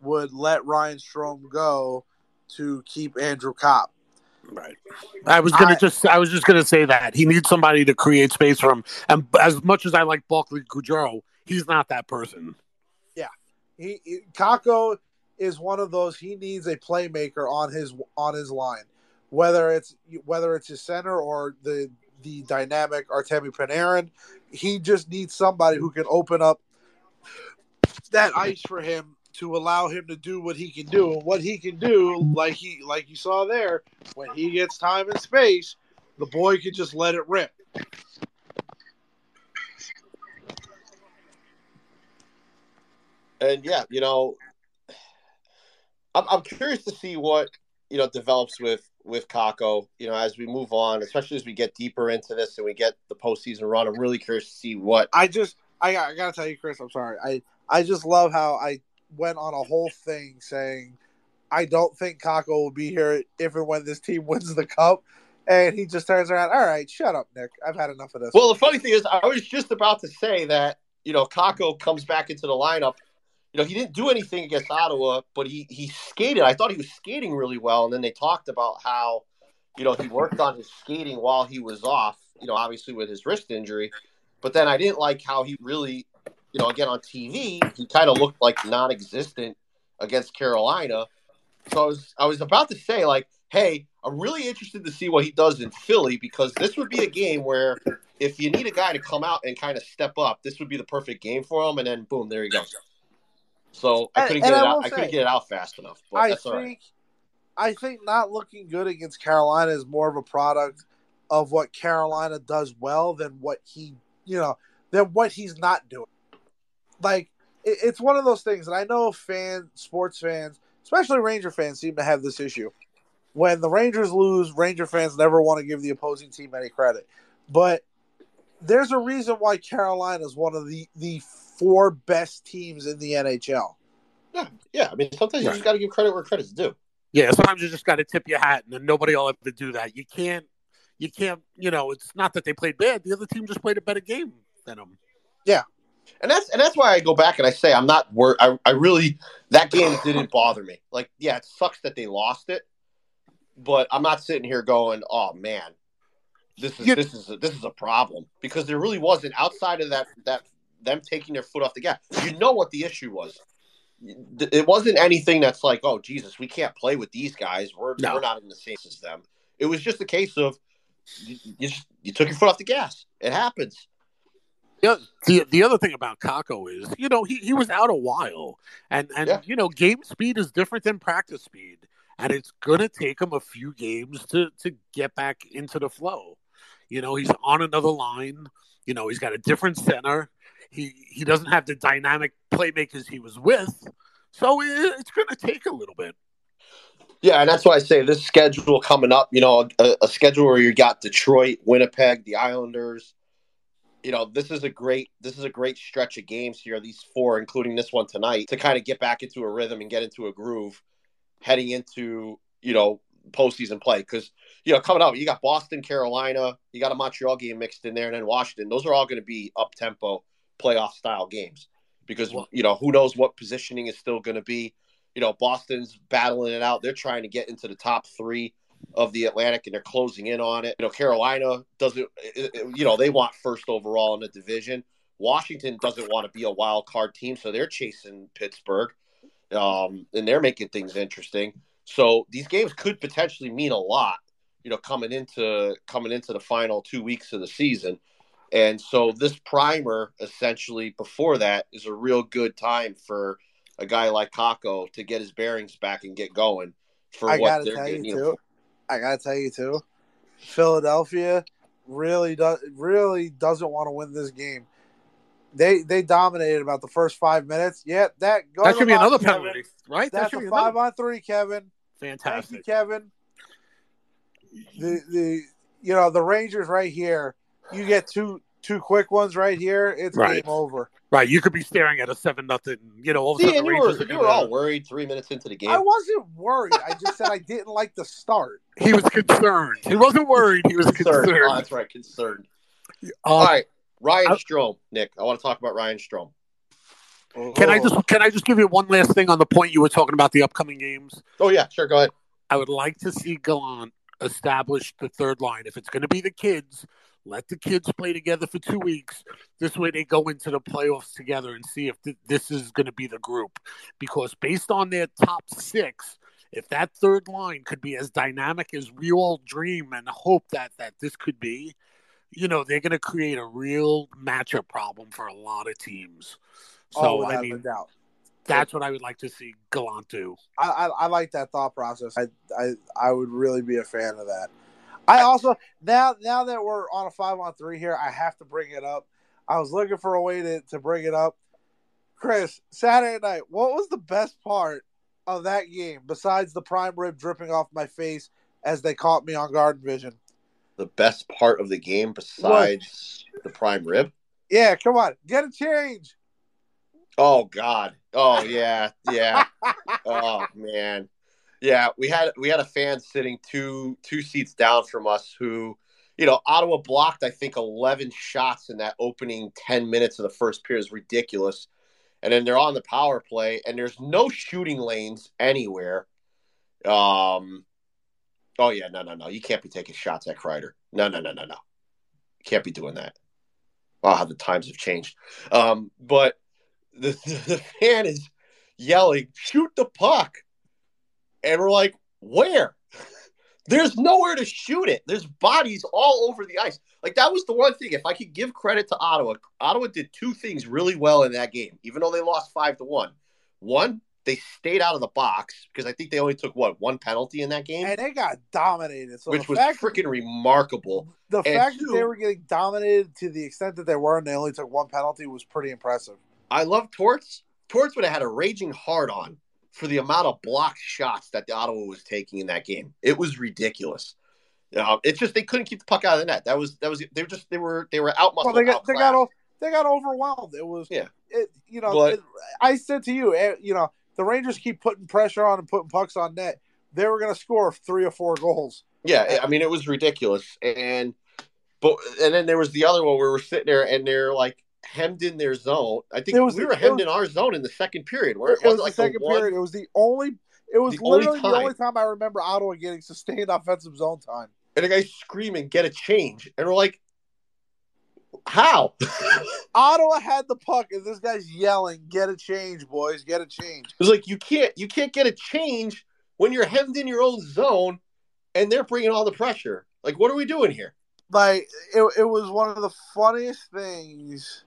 would let Ryan Strome go to keep Andrew Copp. Right. I was gonna I- just I was just gonna say that he needs somebody to create space for him. And as much as I like Barclay Goodrow, he's not that person. he, he Kakko is one of those he needs a playmaker on his on his line whether it's whether it's his center or the the dynamic Artemi Panarin he just needs somebody who can open up that ice for him to allow him to do what he can do and what he can do like he like you saw there when he gets time and space the boy can just let it rip And yeah, you know, I'm, I'm curious to see what you know develops with with Kakko. You know, as we move on, especially as we get deeper into this and we get the postseason run. I'm really curious to see what. I just I, I gotta tell you, Chris, I'm sorry. I I just love how I went on a whole thing saying I don't think Kakko will be here if and when this team wins the cup. And he just turns around. All right, shut up, Nick. I've had enough of this. Well, the funny thing is, I was just about to say that you know Kakko comes back into the lineup. You know, he didn't do anything against Ottawa, but he he skated. I thought he was skating really well, and then they talked about how you know he worked on his skating while he was off. You know, obviously with his wrist injury, but then I didn't like how he really you know, again on TV, he kind of looked like non-existent against Carolina. So I was I was about to say like, hey, I'm really interested to see what he does in Philly because this would be a game where if you need a guy to come out and kind of step up, this would be the perfect game for him. And then boom, there he goes. So I couldn't And- get and it I out. will I couldn't get it out fast enough. But I think right. I think not looking good against Carolina is more of a product of what Carolina does well than what he you know than what he's not doing. Like it, it's one of those things, and I know fan sports fans, especially Ranger fans, seem to have this issue. When the Rangers lose, Ranger fans never want to give the opposing team any credit. But there's a reason why Carolina is one of the the four best teams in the NHL. Yeah, yeah. I mean, sometimes you Right. just got to give credit where credit's due. Yeah, sometimes you just got to tip your hat, and then nobody will ever do that. You can't, you can't, you know. It's not that they played bad; the other team just played a better game than them. And that's and that's why I go back and I say I'm not worried. I, I really that game <coughs> didn't bother me. Like, yeah, it sucks that they lost it, but I'm not sitting here going, "Oh man, this is You- this is a, this is a problem," because there really wasn't outside of that that them taking their foot off the gas. You know what the issue was. It wasn't anything that's like, "Oh Jesus, we can't play with these guys. We're No. we're not in the same as them." It was just a case of you, you just you took your foot off the gas. It happens. The, the the other thing about Kakko is, you know, he, he was out a while, and and Yeah. you know, game speed is different than practice speed, and it's gonna take him a few games to to get back into the flow. You know, he's on another line. You know, he's got a different center. He he doesn't have the dynamic playmakers he was with, so it, it's gonna take a little bit. Yeah, and that's why I say this schedule coming up, you know, a, a schedule where you got Detroit, Winnipeg, the Islanders. You know, this is a great this is a great stretch of games here, these four, including this one tonight, to kind of get back into a rhythm and get into a groove heading into, you know, postseason play. Because, you know, coming up, you got Boston, Carolina, you got a Montreal game mixed in there, and then Washington. Those are all going to be up tempo playoff style games. Because, you know, who knows what positioning is still going to be you know, Boston's battling it out. They're trying to get into the top three of the Atlantic, and they're closing in on it. You know, Carolina doesn't. You know, they want first overall in the division. Washington doesn't want to be a wild card team, so they're chasing Pittsburgh, um, and they're making things interesting. So these games could potentially mean a lot. You know, coming into coming into the final two weeks of the season. And so this primer essentially before that is a real good time for a guy like Kakko to get his bearings back and get going for I what they're getting. You You know, too. I gotta tell you too. Philadelphia really does really doesn't want to win this game. They they dominated about the first five minutes. Yeah, that That should be another Kevin. penalty, right? that That's should a be five another. on three, Kevin. Thank you, Fantastic. Kevin. The the you know the Rangers right here. You get two two quick ones right here. It's Right. game over. Right, you could be staring at a seven nothing. You know, all of a sudden the you were, Rangers are you were all worried three minutes into the game. I wasn't worried. I just said I didn't like the start. <laughs> He was concerned. He wasn't worried. He was concerned. concerned. Oh, that's right, concerned. Um, All right, Ryan I- Strome, Nick. I want to talk about Ryan Strome. Can I Oh. just can I just give you one last thing on the point you were talking about the upcoming games? Oh yeah, sure. Go ahead. I would like to see Gallant establish the third line. If it's going to be the kids, let the kids play together for two weeks. This way, they go into the playoffs together and see if th- this is going to be the group. Because based on their top six, if that third line could be as dynamic as we all dream and hope that that this could be, you know, they're going to create a real matchup problem for a lot of teams. So oh, I mean, doubt. that's what I would like to see Gallant do. I, I, I like that thought process. I, I I would really be a fan of that. I also now now that we're on a five on three here, I have to bring it up. I was looking for a way to, to bring it up. Chris, Saturday night, what was the best part of that game besides the prime rib dripping off my face as they caught me on garden vision? The best part of the game besides the prime rib. Yeah, come on, get a change. Oh God. Oh yeah, yeah. <laughs> oh man. Yeah, we had we had a fan sitting two two seats down from us who, you know, Ottawa blocked I think eleven shots in that opening ten minutes of the first period is ridiculous. And then they're on the power play and there's no shooting lanes anywhere. Um Oh yeah, no, no, no. You can't be taking shots at Kreider. No, no, no, no, no. Can't be doing that. Wow, how the times have changed. Um, but the, <laughs> the fan is yelling, "Shoot the puck!" And we're like, "Where?" There's nowhere to shoot it. There's bodies all over the ice. Like that was the one thing. If I could give credit to Ottawa, Ottawa did two things really well in that game, even though they lost five to one. One, they stayed out of the box because I think they only took what one penalty in that game, and they got dominated. So which was freaking remarkable. the and fact two- that they were getting dominated to the extent that they were, and they only took one penalty, was pretty impressive. I love Torts. Torts would have had a raging hard on for the amount of blocked shots that the Ottawa was taking in that game. It was ridiculous. Uh, it's just they couldn't keep the puck out of the net. That was that was they were just they were they were out Well, they got they got they got overwhelmed. It was Yeah. It, you know, But- it- I said to you, eh, you know, the Rangers keep putting pressure on and putting pucks on net. They were going to score three or four goals. Yeah, I mean it was ridiculous. And but and then there was the other one where we're sitting there and they're like hemmed in their zone. I think It was- we were hemmed was- in our zone in the second period where It, it, was wasn't the second one, period. It was the only. It was The only literally the only time I remember Ottawa getting sustained offensive zone time. and the guy's screaming, "Get a change!" And we're like, "How?" <laughs> Ottawa had the puck, and this guy's yelling, "Get a change, boys! Get a change!" It's like you can't you can't get a change when you're hemmed in your own zone and they're bringing all the pressure. Like, what are we doing here? like it, it was one of the funniest things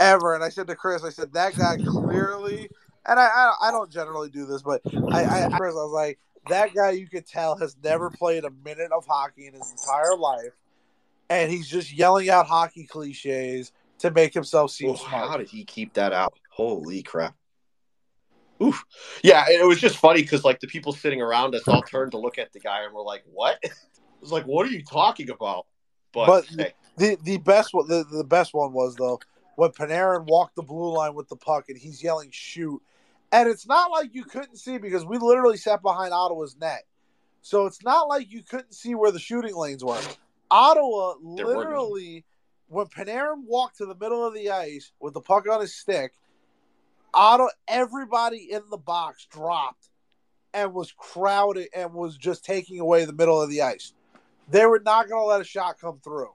ever. And I said to Chris, I said that guy clearly, and I I, I don't generally do this, but I, I Chris, I was like that guy you could tell has never played a minute of hockey in his entire life, and he's just yelling out hockey cliches to make himself seem smart. how did he keep that out? Holy crap! Oof. Yeah, it was just funny because like the people sitting around us all turned to look at the guy and we're like, "What?" <laughs> It was like, "What are you talking about?" But, But- hey, The the best one the, the best one was though when Panarin walked the blue line with the puck and he's yelling shoot. And it's not like you couldn't see because we literally sat behind Ottawa's net. So it's not like you couldn't see where the shooting lanes were. Ottawa none. literally when Panarin walked to the middle of the ice with the puck on his stick, Ottawa everybody in the box dropped and was crowded and was just taking away the middle of the ice. They were not going to let a shot come through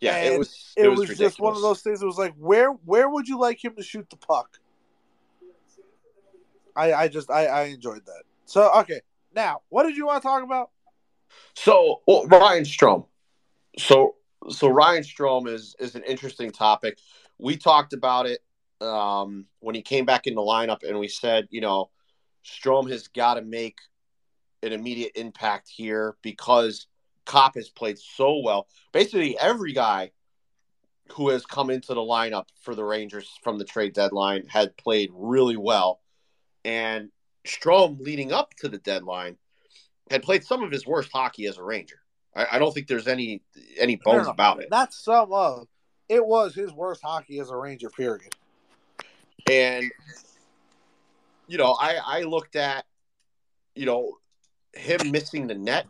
yeah, it was it, it, was, was, just one of those things. It was like, where where would you like him to shoot the puck? I I just I I enjoyed that. So okay, now what did you want to talk about? So well, Ryan Strome. So so Ryan Strome is is an interesting topic. We talked about it um, when he came back in the lineup, and we said, you know, Strome has got to make an immediate impact here because Copp has played so well. Basically, every guy who has come into the lineup for the Rangers from the trade deadline had played really well, and Strome leading up to the deadline had played some of his worst hockey as a Ranger. I, I don't think there's any any bones no. about it. Not some of. It was his worst hockey as a Ranger. Period. And you know, I I looked at you know him missing the net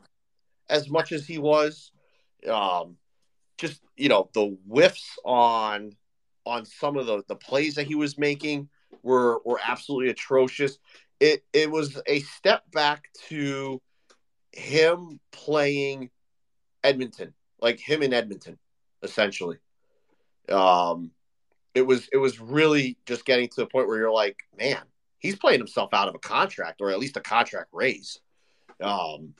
as much as he was. Um, just you know the whiffs on on some of the the plays that he was making were were absolutely atrocious. It it was a step back to him playing Edmonton, like him in Edmonton, essentially. Um, it was it was really just getting to the point where you're like, man, he's playing himself out of a contract or at least a contract raise. Um,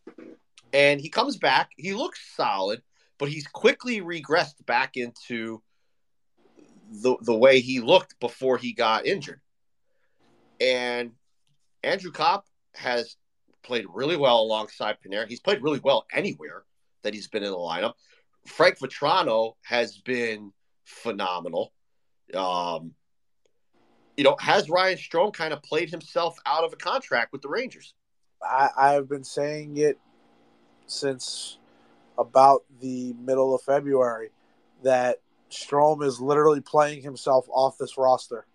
and he comes back, he looks solid, but he's quickly regressed back into the the way he looked before he got injured. And Andrew Copp has played really well alongside Panarin. He's played really well anywhere that he's been in the lineup. Frank Vatrano has been phenomenal. Um, you know, has Ryan Strome kind of played himself out of a contract with the Rangers? I I've been saying it since about the middle of February that Strome is literally playing himself off this roster.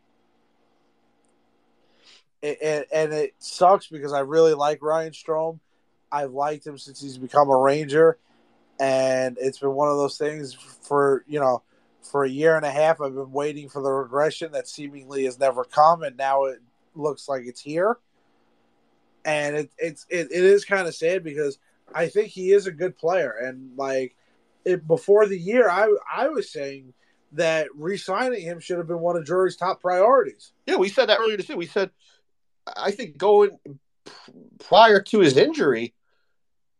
And, and, it sucks because I really like Ryan Strome. I've liked him since he's become a Ranger, and it's been one of those things for you know for a year and a half. I've been waiting for the regression that seemingly has never come, and now it looks like it's here. And it, it's it, it is kind of sad because I think he is a good player, and like it, before the year, I I was saying that re-signing him should have been one of Drury's top priorities. Yeah, we said that earlier too. We said I think going prior to his injury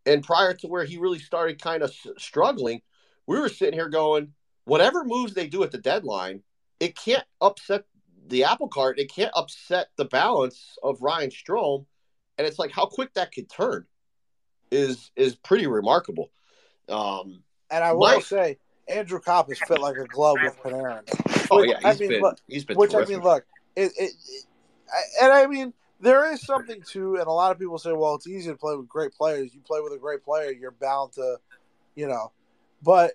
and prior to where he really started kind of struggling, we were sitting here going, whatever moves they do at the deadline, it can't upset the apple cart. It can't upset the balance of Ryan Strome. And it's like how quick that could turn is is pretty remarkable. Um, and I will Mike, say, Andrew Copp has fit like a glove with Panarin. Oh yeah, he's I mean, been look, he's been which terrific. I mean, look, it, it, it, and I mean, there is something to, and a lot of people say, well, it's easy to play with great players. You play with a great player, you're bound to, you know, but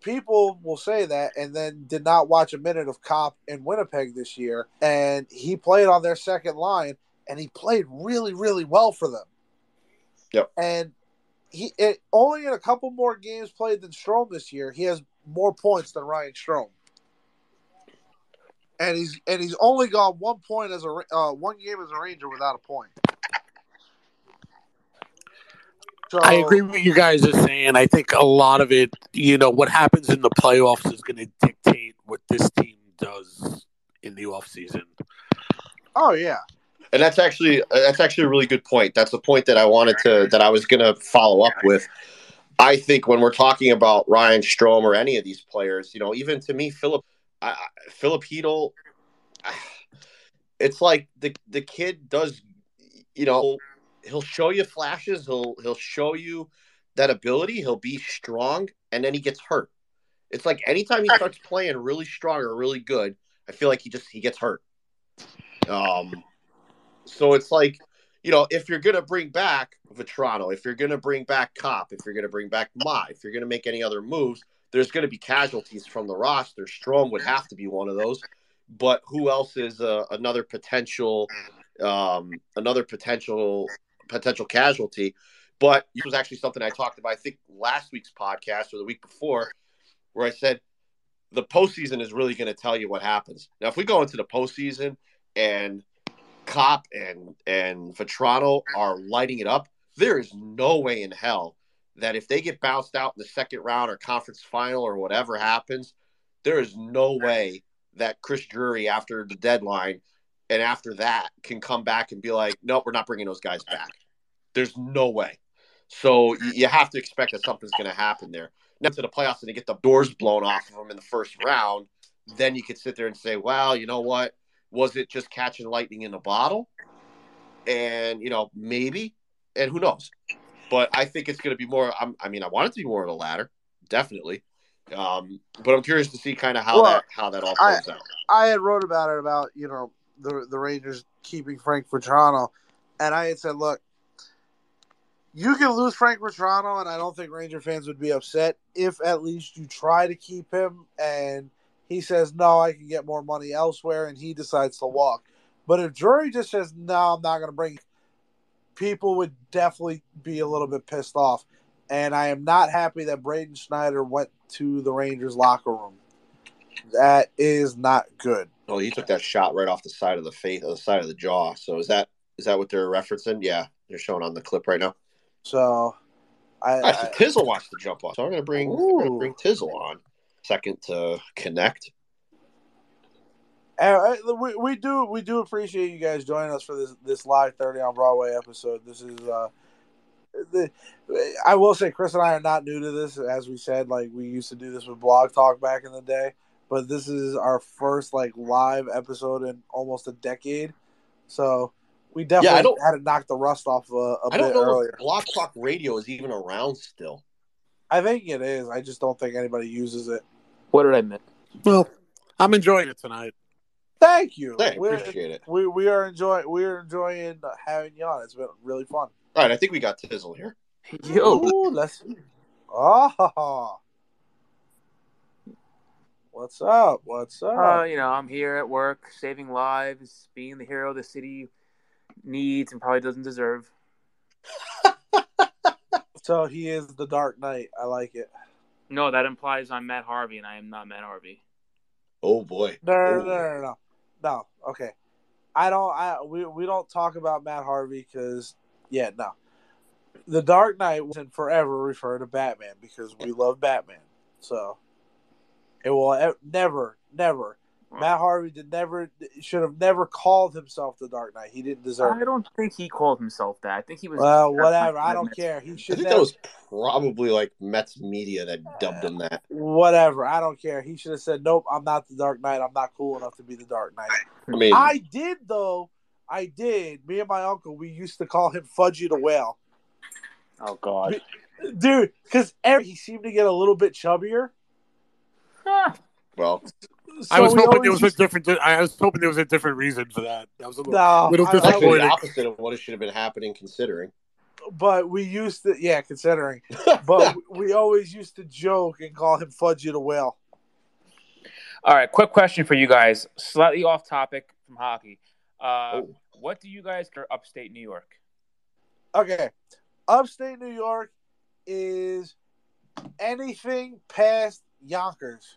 people will say that and then did not watch a minute of Copp in Winnipeg this year, and he played on their second line, and he played really, really well for them. Yep. And he it, only in a couple more games played than Strome this year, he has more points than Ryan Strome. And he's and he's only got one point as a uh, one game as a Ranger without a point. So, I agree with what you guys are saying. I think a lot of it, you know, what happens in the playoffs is going to dictate what this team does in the off season. Oh yeah, and that's actually that's actually a really good point. That's the point that I wanted to that I was going to follow up with. I think when we're talking about Ryan Strome or any of these players, you know, even to me, Philip I, Filip Chytil, it's like the the kid does, you know, he'll show you flashes, he'll he'll show you that ability, he'll be strong, and then he gets hurt. It's like anytime he starts playing really strong or really good, I feel like he just he gets hurt. Um, so it's like, you know, if you're gonna bring back Vatrano, if you're gonna bring back Copp, if you're gonna bring back Ma, if you're gonna make any other moves, there's gonna be casualties from the roster. Strome would have to be one of those. But who else is uh, another potential, um, another potential potential casualty? But it was actually something I talked about. I think last week's podcast or the week before, where I said the postseason is really going to tell you what happens. Now, if we go into the postseason and Copp and and Vatrano are lighting it up. There is no way in hell that if they get bounced out in the second round or conference final or whatever happens, there is no way that Chris Drury after the deadline and after that can come back and be like, nope, we're not bringing those guys back. There's no way. So you have to expect that something's going to happen there. Now to the playoffs and they get the doors blown off of them in the first round, then you could sit there and say, well, you know what? Was it just catching lightning in a bottle? And you know, maybe, and who knows? But I think it's going to be more. I'm, i mean, I want it to be more of the latter, definitely. Um, but I'm curious to see kind of how well, that how that all plays I, out. I had wrote about it about you know the the Rangers keeping Frank Vatrano, and I had said, look, you can lose Frank Vatrano, and I don't think Ranger fans would be upset if at least you try to keep him and he says, no, I can get more money elsewhere, and he decides to walk. But if Drury just says, no, I'm not going to bring, people would definitely be a little bit pissed off. And I am not happy that Braden Schneider went to the Rangers locker room. That is not good. Well, he took that shot right off the side of the face, the side of the jaw. So is that is that what they're referencing? Yeah, they're showing on the clip right now. So, I, Actually, I Tizzle wants to jump on, so I'm going to bring bring Tizzle on second to connect. Uh, we, we do we do appreciate you guys joining us for this this live thirty on Broadway episode. This is uh, the I will say Chris and I are not new to this. As we said, like we used to do this with Blog Talk back in the day, but this is our first like live episode in almost a decade. So we definitely yeah, had to knock the rust off uh, a I bit earlier. Blog Talk Radio is even around still. I think it is. I just don't think anybody uses it. What did I miss? Well, I'm enjoying it tonight. Thank you. Hey, appreciate it. We we are enjoying we are enjoying having you on. It's been really fun. All right, I think we got Tizzle here. Yo, Ooh, <laughs> let's. Oh, what's up? What's up? Uh, you know, I'm here at work, saving lives, being the hero the city needs and probably doesn't deserve. <laughs> so he is the Dark Knight. I like it. No, that implies I'm Matt Harvey, and I am not Matt Harvey. Oh boy! No, no, oh. no, no, no, no. Okay, I don't. I we we don't talk about Matt Harvey because yeah, no. The Dark Knight wasn't forever refer to Batman because we love Batman. So it will never, never. Matt Harvey did never should have never called himself the Dark Knight. He didn't deserve I it. don't think he called himself that. I think he was. Well, whatever. I don't care. He should. I think never, that was probably like Mets media that dubbed him that. whatever. I don't care. He should have said, "Nope, I'm not the Dark Knight. I'm not cool enough to be the Dark Knight." I mean, I did though. I did. Me and my uncle, we used to call him Fudgy the Whale, Oh God. dude, because he seemed to get a little bit chubbier. Huh. well, So I was we hoping there always was a different. I was hoping there was a different reason for that. That was a little, no, little I- I- it's actually disappointing. the opposite of what it should have been happening, considering. but we used to, yeah, considering. <laughs> But we always used to joke and call him Fudgy the Whale. All right, quick question for you guys. Slightly off topic from hockey. Uh, Oh. What do you guys consider upstate New York? Okay, upstate New York is anything past Yonkers.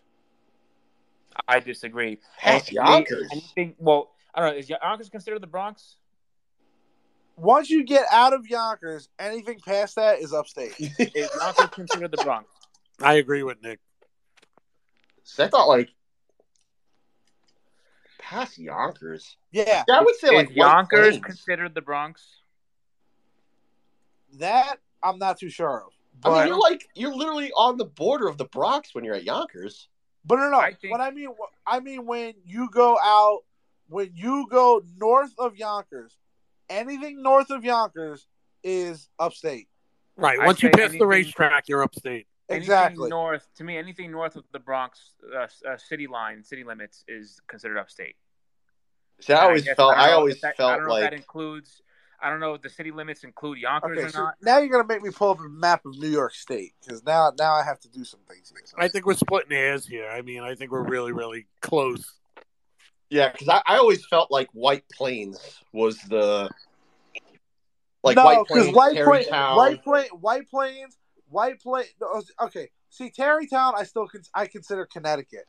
I disagree. Past Anything- Yonkers? Anything? Well, I don't know. Is Yonkers considered the Bronx? Once you get out of Yonkers, anything past that is upstate. <laughs> Is Yonkers considered the Bronx? I agree with Nick. So I thought like past Yonkers. Yeah, Yeah, I would say like is White Yonkers considered the Bronx? that I'm not too sure of. I mean, you're like you're literally on the border of the Bronx when you're at Yonkers. But no, no. I think- What I mean, I mean when you go out, when you go north of Yonkers, anything north of Yonkers is upstate. Right. I Once you say pass the anything- racetrack, you're upstate. Exactly. Anything north to me, anything north of the Bronx uh, uh, city line, city limits is considered upstate. See, I always guess- felt don't I know if always that, I felt don't know if that includes. I don't know if the city limits include Yonkers Okay, or so not. now you're gonna make me pull up a map of New York State because now now I have to do some things. Here. I think we're splitting hairs here. I mean, I think we're really, really close. yeah, because I, I always felt like White Plains was the like no, White because Plains, White Plains, Tarrytown. White Plains, White Plains, White Plains. Okay, see Tarrytown, I still cons- I consider Connecticut.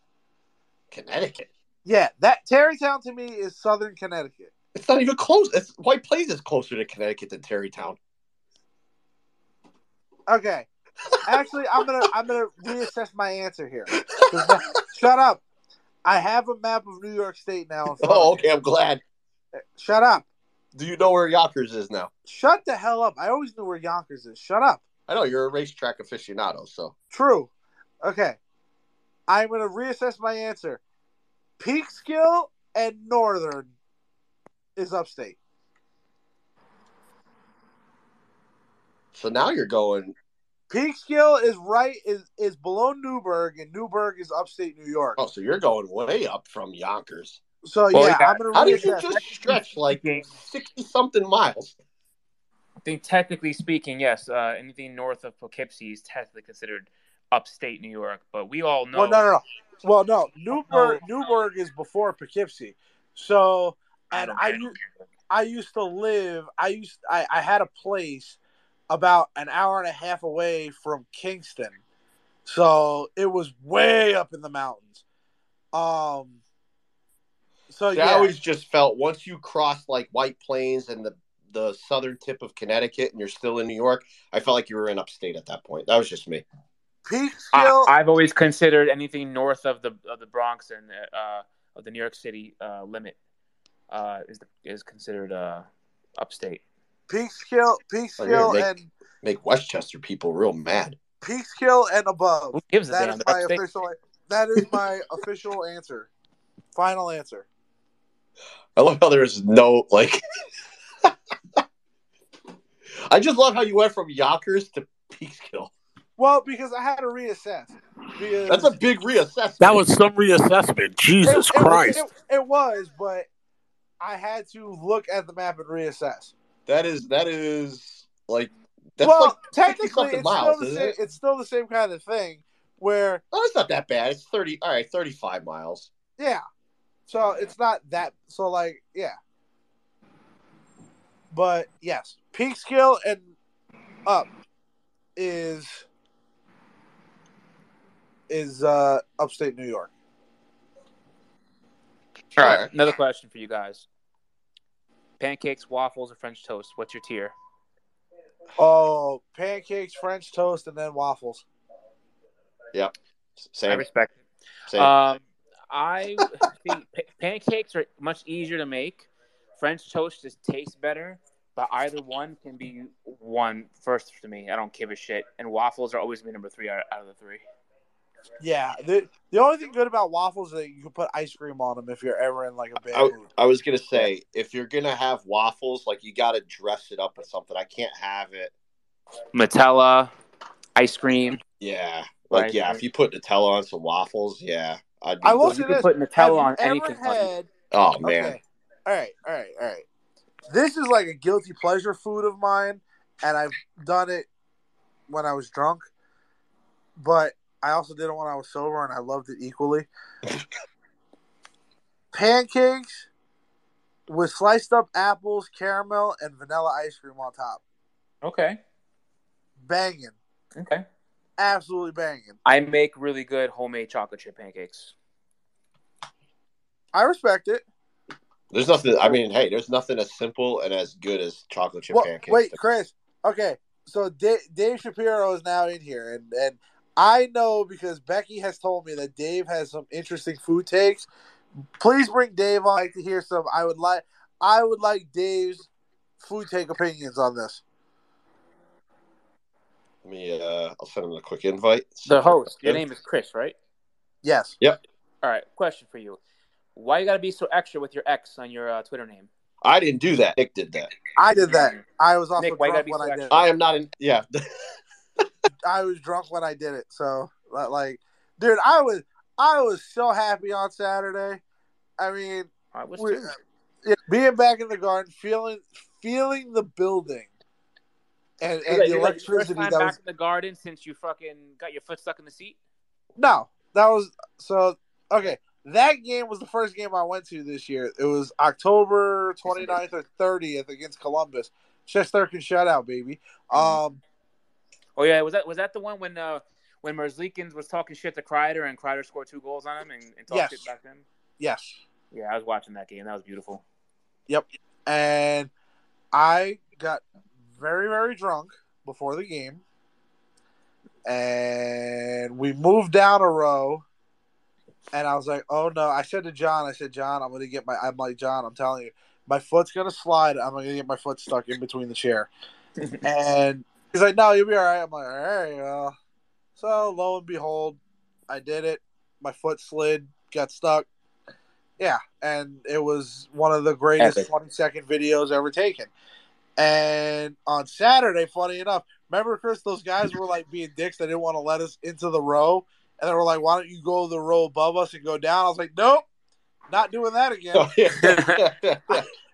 Connecticut. Yeah, that Tarrytown to me is Southern Connecticut. It's not even close. It's, White Plains is closer to Connecticut than Tarrytown. Okay, actually, I'm gonna I'm gonna reassess my answer here. now- Shut up. I have a map of New York State now. Oh, okay. I'm glad. Shut up. Do you know where Yonkers is now? Shut the hell up. I always knew where Yonkers is. Shut up. I know you're a racetrack aficionado, so True. Okay. I'm to reassess my answer. Peekskill and Northern is upstate. so now you're going. Peekskill is right is is below Newburgh and Newburgh is upstate New York. Oh, so you're going way up from Yonkers. So Well, yeah, yeah. I'm going to How did you just stretch like speaking- sixty something miles? I think technically speaking, yes, uh, anything north of Poughkeepsie is technically considered upstate New York. But we all know. Well, no, no, no. Well, no. Newburgh Newburgh is before Poughkeepsie. So and don't I get it. u- I used to live. I used I, I had a place about an hour and a half away from Kingston, so it was way up in the mountains. Um. So See, yeah, I always just felt once you cross like White Plains and the the southern tip of Connecticut, and you're still in New York, I felt like you were in upstate at that point. That was just me. Peekskill. I, I've always considered anything north of the of the Bronx and uh, of the New York City uh, limit uh, is is considered uh, upstate. Peekskill. Oh, yeah, Peekskill make- and Make Westchester people real mad. Peekskill and above. Who gives a That damn? is my upstate. official. That is my <laughs> official answer. Final answer. I love how there's no like. <laughs> I just love how you went from Yonkers to Peekskill. Well, because I had to reassess. That's a big reassessment. That was some reassessment. Jesus it, it- Christ. It, it was, but I had to look at the map and reassess. that is that is like that's well, like technically, it's miles, still the same. it? It's still the same kind of thing. Where, oh, it's not that bad. It's thirty. All right, thirty-five miles. yeah, so it's not that. So, like, yeah. But yes, Peekskill and up is is uh upstate New York. All All right, right. another question for you guys: pancakes, waffles, or French toast? What's your tier? Oh, pancakes, French toast, and then waffles. I Same. I respect it. Same. Um, I see pa- pancakes are much easier to make. French toast just tastes better, but either one can be one first to me. I don't give a shit. And waffles are always be number three out out of the three. Yeah, the the only thing good about waffles is that you can put ice cream on them if you're ever in like a bad I. I was gonna say if you're gonna have waffles, like you gotta dress it up with something. I can't have it. Nutella, ice cream. Yeah, like Right. yeah. If you put Nutella on some waffles, yeah, I'd be I will good. say You can this: put Have Nutella you on ever anything. buddy. had? Oh man, Okay, all right, all right, all right. This is like a guilty pleasure food of mine, and I've done it when I was drunk, but I also did it when I was sober, and I loved it equally. Pancakes with sliced up apples, caramel, and vanilla ice cream on top. Okay. Banging, Okay. absolutely banging. I make really good homemade chocolate chip pancakes. I respect it. there's nothing. I mean, hey, there's nothing as simple and as good as chocolate chip Well, pancakes. wait, Chris. Okay, so Dave, Dave Shapiro is now in here, and and I know because Becky has told me that Dave has some interesting food takes. Please bring Dave on. I'd like to hear some. I would like. I would like Dave's food take opinions on this. Let me. Uh, I'll send him a quick invite. The host, your Good. name is Chris, right? Yes. Yep. All right. Question for you: Why you gotta be so extra with your X on your uh, Twitter name? I didn't do that. Nick did that. I did that. I was also Nick, why you gotta drunk be when so I did extra? I am not in. Yeah, <laughs> I was drunk when I did it. So like, dude, I was I was so happy on Saturday. I mean, I was we- too. yeah, being back in the garden, feeling feeling the building, and, and Wait, the you're like, first electricity time that back was in the garden since you fucking got your foot stuck in the seat. no, that was so okay. That game was the first game I went to this year. It was October 29th or 30th against Columbus. Chester can shout out, baby. Um, Oh yeah, was that was that the one when uh when Merzlikins was talking shit to Kreider and Kreider scored two goals on him and, and talked Yes. shit back then? yes, Yeah, I was watching that game. That was beautiful. Yep. And I got very very drunk before the game, and we moved down a row, and I was like, "Oh no!" I said to John, "I said, John, I'm gonna get my." I'm like, John, I'm telling you, my foot's gonna slide. I'm gonna get my foot stuck in between the chair, <laughs> and he's like, "No, you'll be all right." I'm like, "All right." Well. So lo and behold, I did it. My foot slid, got stuck. Yeah, and it was one of the greatest Epic. 20 second videos ever taken. And on Saturday, funny enough, remember Chris, those guys were like being dicks. They didn't want to let us into the row, and they were like, "Why don't you go the row above us and go down?" I was like, "Nope, not doing that again." Oh, yeah.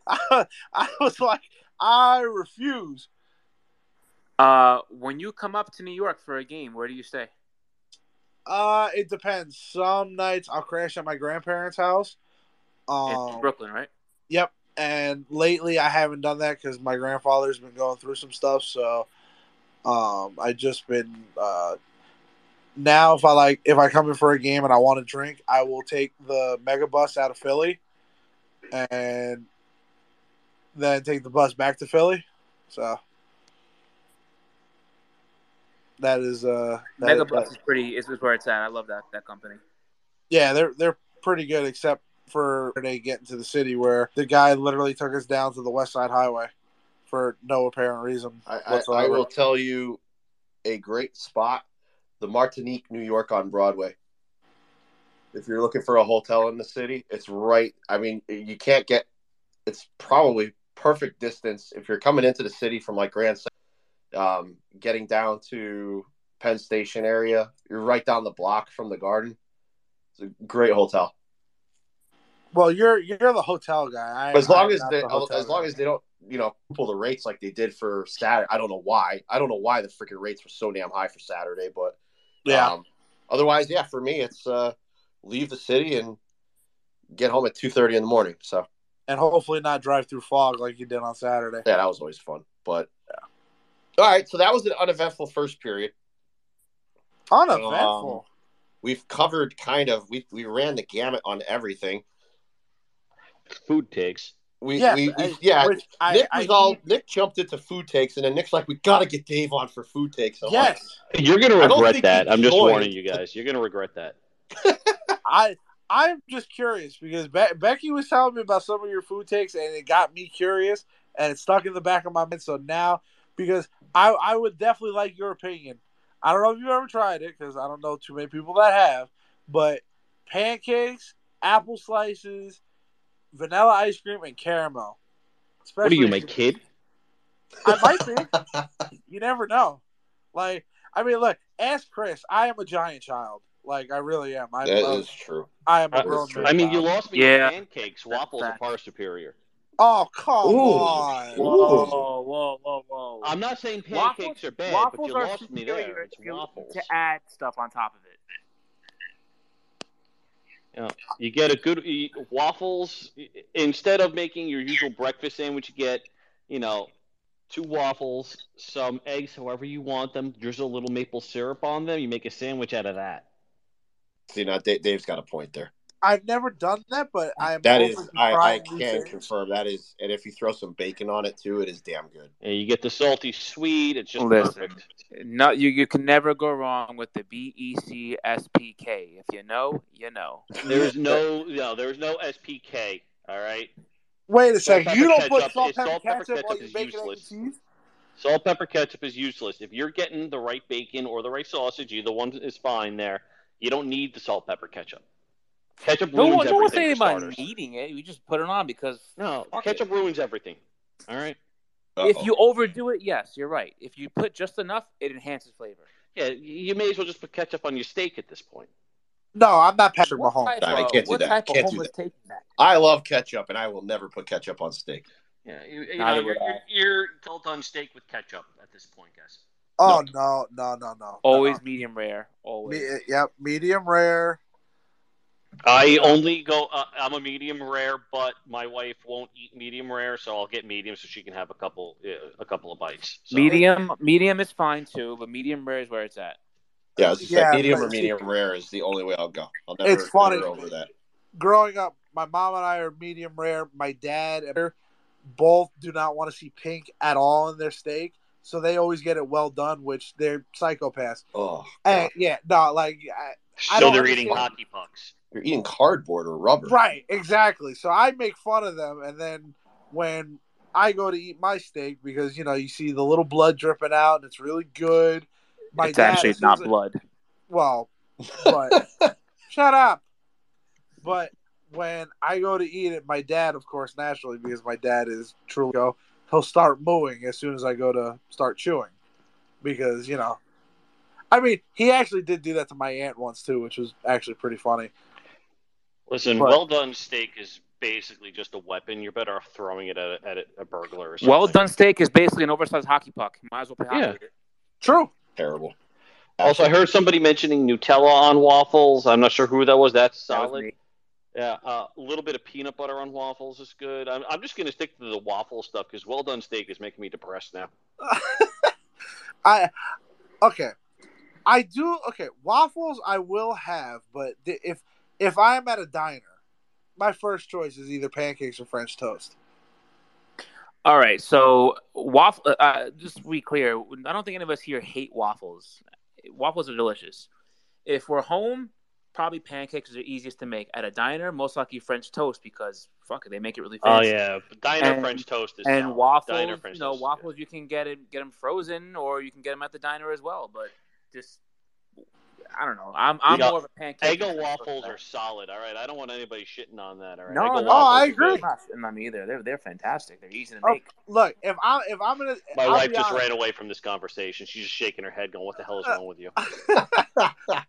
<laughs> I was like, "I refuse." Uh, when you come up to New York for a game, where do you stay? Uh, it depends. Some nights I'll crash at my grandparents' house. In Um, Brooklyn, right? Yep. And lately, I haven't done that because my grandfather's been going through some stuff. So, um, I just been uh, now if I like if I come in for a game and I want to drink, I will take the Megabus out of Philly, and then take the bus back to Philly. So that is uh that- Mega that- Bus is pretty. Is is where it's at. I love that that company. Yeah, they're they're pretty good, except for they get into the city where the guy literally took us down to the West Side Highway for no apparent reason I, I, I will tell you a great spot the Martinique, New York on Broadway. If you're looking for a hotel in the city, it's right. I mean, you can't get it's probably perfect distance if you're coming into the city from like Grand Central, um, getting down to Penn Station area. You're right down the block from the garden. It's a great hotel. Well, you're you're the hotel guy. I, as long I'm as they, the as long guy. as they don't, you know, pull the rates like they did for Saturday. I don't know why. I don't know why the freaking rates were so damn high for Saturday, but yeah, um, otherwise, yeah, for me, it's uh, leave the city and get home at two thirty in the morning. So and hopefully not drive through fog like you did on Saturday. yeah, that was always fun. But all right, so that was an uneventful first period. Uneventful. Um, we've covered kind of we we ran the gamut on everything. Food takes. We, Yes, we, we I- yeah. which I- Nick I was all need- Nick jumped into food takes, and then Nick's like, "We got to get Dave on for food takes." I'm like, Yes, You're gonna regret that. I'm just warning you guys. You're gonna regret that. <laughs> I I'm just curious because Be- Becky was telling me about some of your food takes, and it got me curious, and it stuck in the back of my mind. So now, because I I would definitely like your opinion. I don't know if you've ever tried it because I don't know too many people that have, but pancakes, apple slices, vanilla ice cream, and caramel. What are you, Especially- my kid? I might be. <laughs> You never know. Like, I mean, look, ask Chris. I am a giant child. Like, I really am. I, that love- is true. I am a grown true. man. I mean, you lost me Yeah. pancakes. Waffles are fact. far superior. Oh, come Ooh. on. Whoa, whoa, whoa, whoa! I'm not saying Waffles- pancakes are bad, waffles but you are lost me there. It's if you need waffles. to add stuff on top of it. You, know, you get a good you- waffles instead of making your usual breakfast sandwich. You get, you know, two waffles, some eggs, however you want them. Drizzle a little maple syrup on them. You make a sandwich out of that. See, now Dave, Dave's got a point there. I've never done that, but I am. That open is, to I, I can things. confirm that is, and if you throw some bacon on it too, it is damn good. And you get the salty sweet. It's just Listen. perfect. No, you you can never go wrong with the B E C S P K. If you know, you know. There's no, no, there's no SPK. All right. Wait a second. You don't put salt, pepper, salt, pepper, ketchup while you is bacon, useless. cheese? Salt, pepper, ketchup is useless. If you're getting the right bacon or the right sausage, either one is fine there. You don't need the salt, pepper, ketchup. Ketchup No ruins one, no one's everything saying for about starters. eating it. We just put it on because No, Fuck ketchup ruins everything. All right. if Uh-oh. you overdo it, yes, you're right. If you put just enough, it enhances flavor. Yeah, you may as well just put ketchup on your steak at this point. No, I'm not Patrick What Mahomes. type, Nah, I can't do that. type Can't do homeless take is that? I love ketchup, and I will never put ketchup on steak. Yeah, you, you know, you're, I. you're, you're well done steak with ketchup at this point, guys. Oh no, no, no, no. Always No. medium rare. Always. Me, yep, medium rare. I only go. Uh, I'm a medium rare, but my wife won't eat medium rare, so I'll get medium so she can have a couple, uh, a couple of bites. So. Medium, medium is fine too, but medium rare is where it's at. Yeah, just Yeah, medium or medium rare is the only way I'll go. I'll never, It's funny. never over that. Growing up, my mom and I are medium rare. My dad and her both do not want to see pink at all in their steak, so they always get it well done, which they're psychopaths. Oh, And yeah, no, like I, I So don't they're eating hockey pucks. You're eating cardboard or rubber. Right, exactly. So I make fun of them, and then when I go to eat my steak, because you know you see the little blood dripping out, and it's really good. My it's dad actually is- not blood. Well, but <laughs> shut up. But when I go to eat it, my dad, of course, naturally, because my dad is truly go, he'll start mooing as soon as I go to start chewing, because you know. I mean, he actually did do that to my aunt once too, which was actually pretty funny. Listen, But- well done steak is basically just a weapon. You're better off throwing it at a, at a, a burglar or something. Well done steak is basically an oversized hockey puck. You might as well play hockey Yeah. with it. True. Terrible. Also, I heard somebody mentioning Nutella on waffles. I'm not sure who that was. That's That was solid. Yeah, uh, a little bit of peanut butter on waffles is good. I'm, I'm just going to stick to the waffle stuff because well done steak is making me depressed now. <laughs> I okay. I do okay. Waffles I will have, but th- if if I am at a diner, my first choice is either pancakes or French toast. All right, so waffle. Uh, just to be clear, I don't think any of us here hate waffles. Waffles are delicious. If we're home, probably pancakes are the easiest to make. At a diner, most likely French toast because fuck it, they make it really Oh fancy. yeah, diner And- French toast is And solid. waffles, Diner French you know, toast is waffles you can get it, get them frozen, or you can get them at the diner as well. But just, I don't know. I'm I'm Yeah, more of a pancake. good. Egg and and French toast waffles are solid. All right, I don't want anybody shitting on that. All right, No, Egg no, I agree. good. I'm not shitting on them either. They're they're fantastic. They're easy to Oh, make. Look, if I'm if I'm gonna, My I'll wife just honest. ran away from this conversation. She's just shaking her head, going, "What the hell is wrong with you?" <laughs>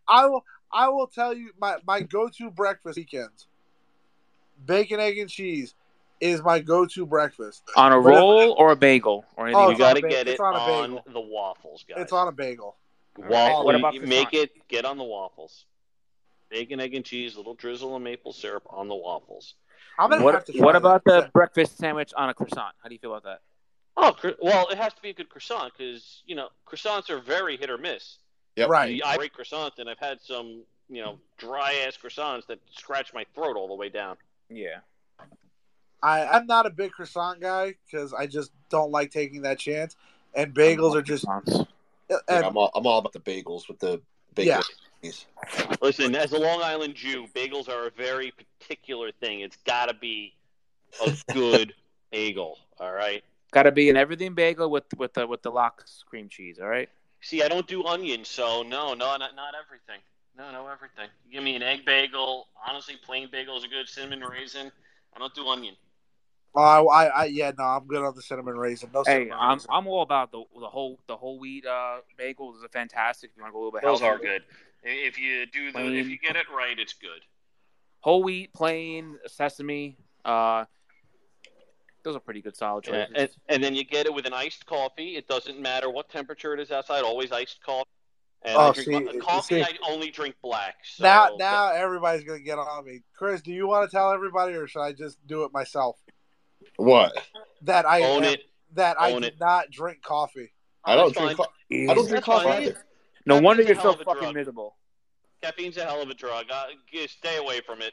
I will I will tell you my my go to breakfast weekends. Bacon, egg, and cheese is my go to breakfast. On a But if- roll or a bagel or anything. Oh, you got to a ba- get it's it on a on the waffles, guys. It's on a bagel. Waffle. What about you make it. Get on the waffles. Bacon, egg, and cheese. Little drizzle of maple syrup on the waffles. I'm gonna what have to. Try what that. about the breakfast sandwich on a croissant? How do you feel about that? Oh, well, it has to be a good croissant because you know croissants are very hit or miss. Yeah, Right. I great croissants, and I've had some you know dry ass croissants that scratch my throat all the way down. Yeah. I I'm not a big croissant guy because I just don't like taking that chance. And bagels are just Yeah, I'm all I'm all about the bagels with the bacon. Yeah. Listen, as a Long Island Jew, bagels are a very particular thing. It's got to be a good <laughs> bagel. All right. Got to be an everything bagel with with the with the lox cream cheese. All right. See, I don't do onions, so no, no, not not everything. No, no, everything. Give me an egg bagel. Honestly, plain bagel is a good cinnamon raisin. I don't do onion. Uh, I I yeah no I'm good on the cinnamon raisin. No Hey, cinnamon I'm raisin. I'm all about the the whole the whole wheat uh, bagels. Is a fantastic. If you want to go a little bit Those healthier. are good. If you do the, if you get it right, it's good. Whole wheat, plain sesame. Uh, those are pretty good solid Yeah, and, and then you get it with an iced coffee. It doesn't matter what temperature it is outside. Always iced coffee. And Oh, I drink see, coffee. see. I only drink black. So now now everybody's gonna get on me. Chris, do you want to tell everybody or should I just do it myself? What? That I own it. that I Own did it. not drink coffee. I don't drink. Co- I don't drink coffee either. no wonder you're so hell of a fucking drug. miserable. Caffeine's a hell of a drug. Uh, stay away from it.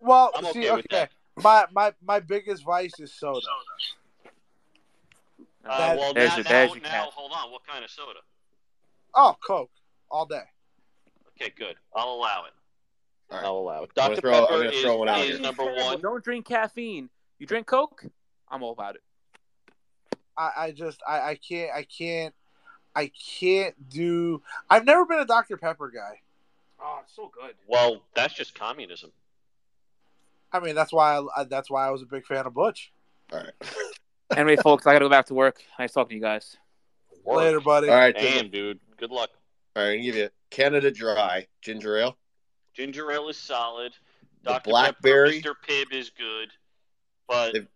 Well, I'm see, okay with okay, that. my my my biggest vice is soda. Uh, well, There's now, your- now, there's your now, hold on. What kind of soda? Oh, Coke all day. Okay, good. I'll allow it. All right. I'll allow it. Dr. throw- I'm Pepper gonna is, throw one out is number one. Don't drink caffeine. You drink Coke. I'm all about it. I, I just I, I can't I can't I can't do. I've never been a Dr Pepper guy. Oh, it's so good. Well, that's just communism. I mean, that's why I, that's why I was a big fan of Butch. All right. <laughs> Anyway, folks, I got to go back to work. Nice talking to you guys. Work. Later, buddy. All right. Damn, dude. Good luck. All right. I'm gonna give you Canada Dry ginger ale. Ginger ale is solid. The Dr. blackberry- Pepper, Mr. Pibb is good. But They've-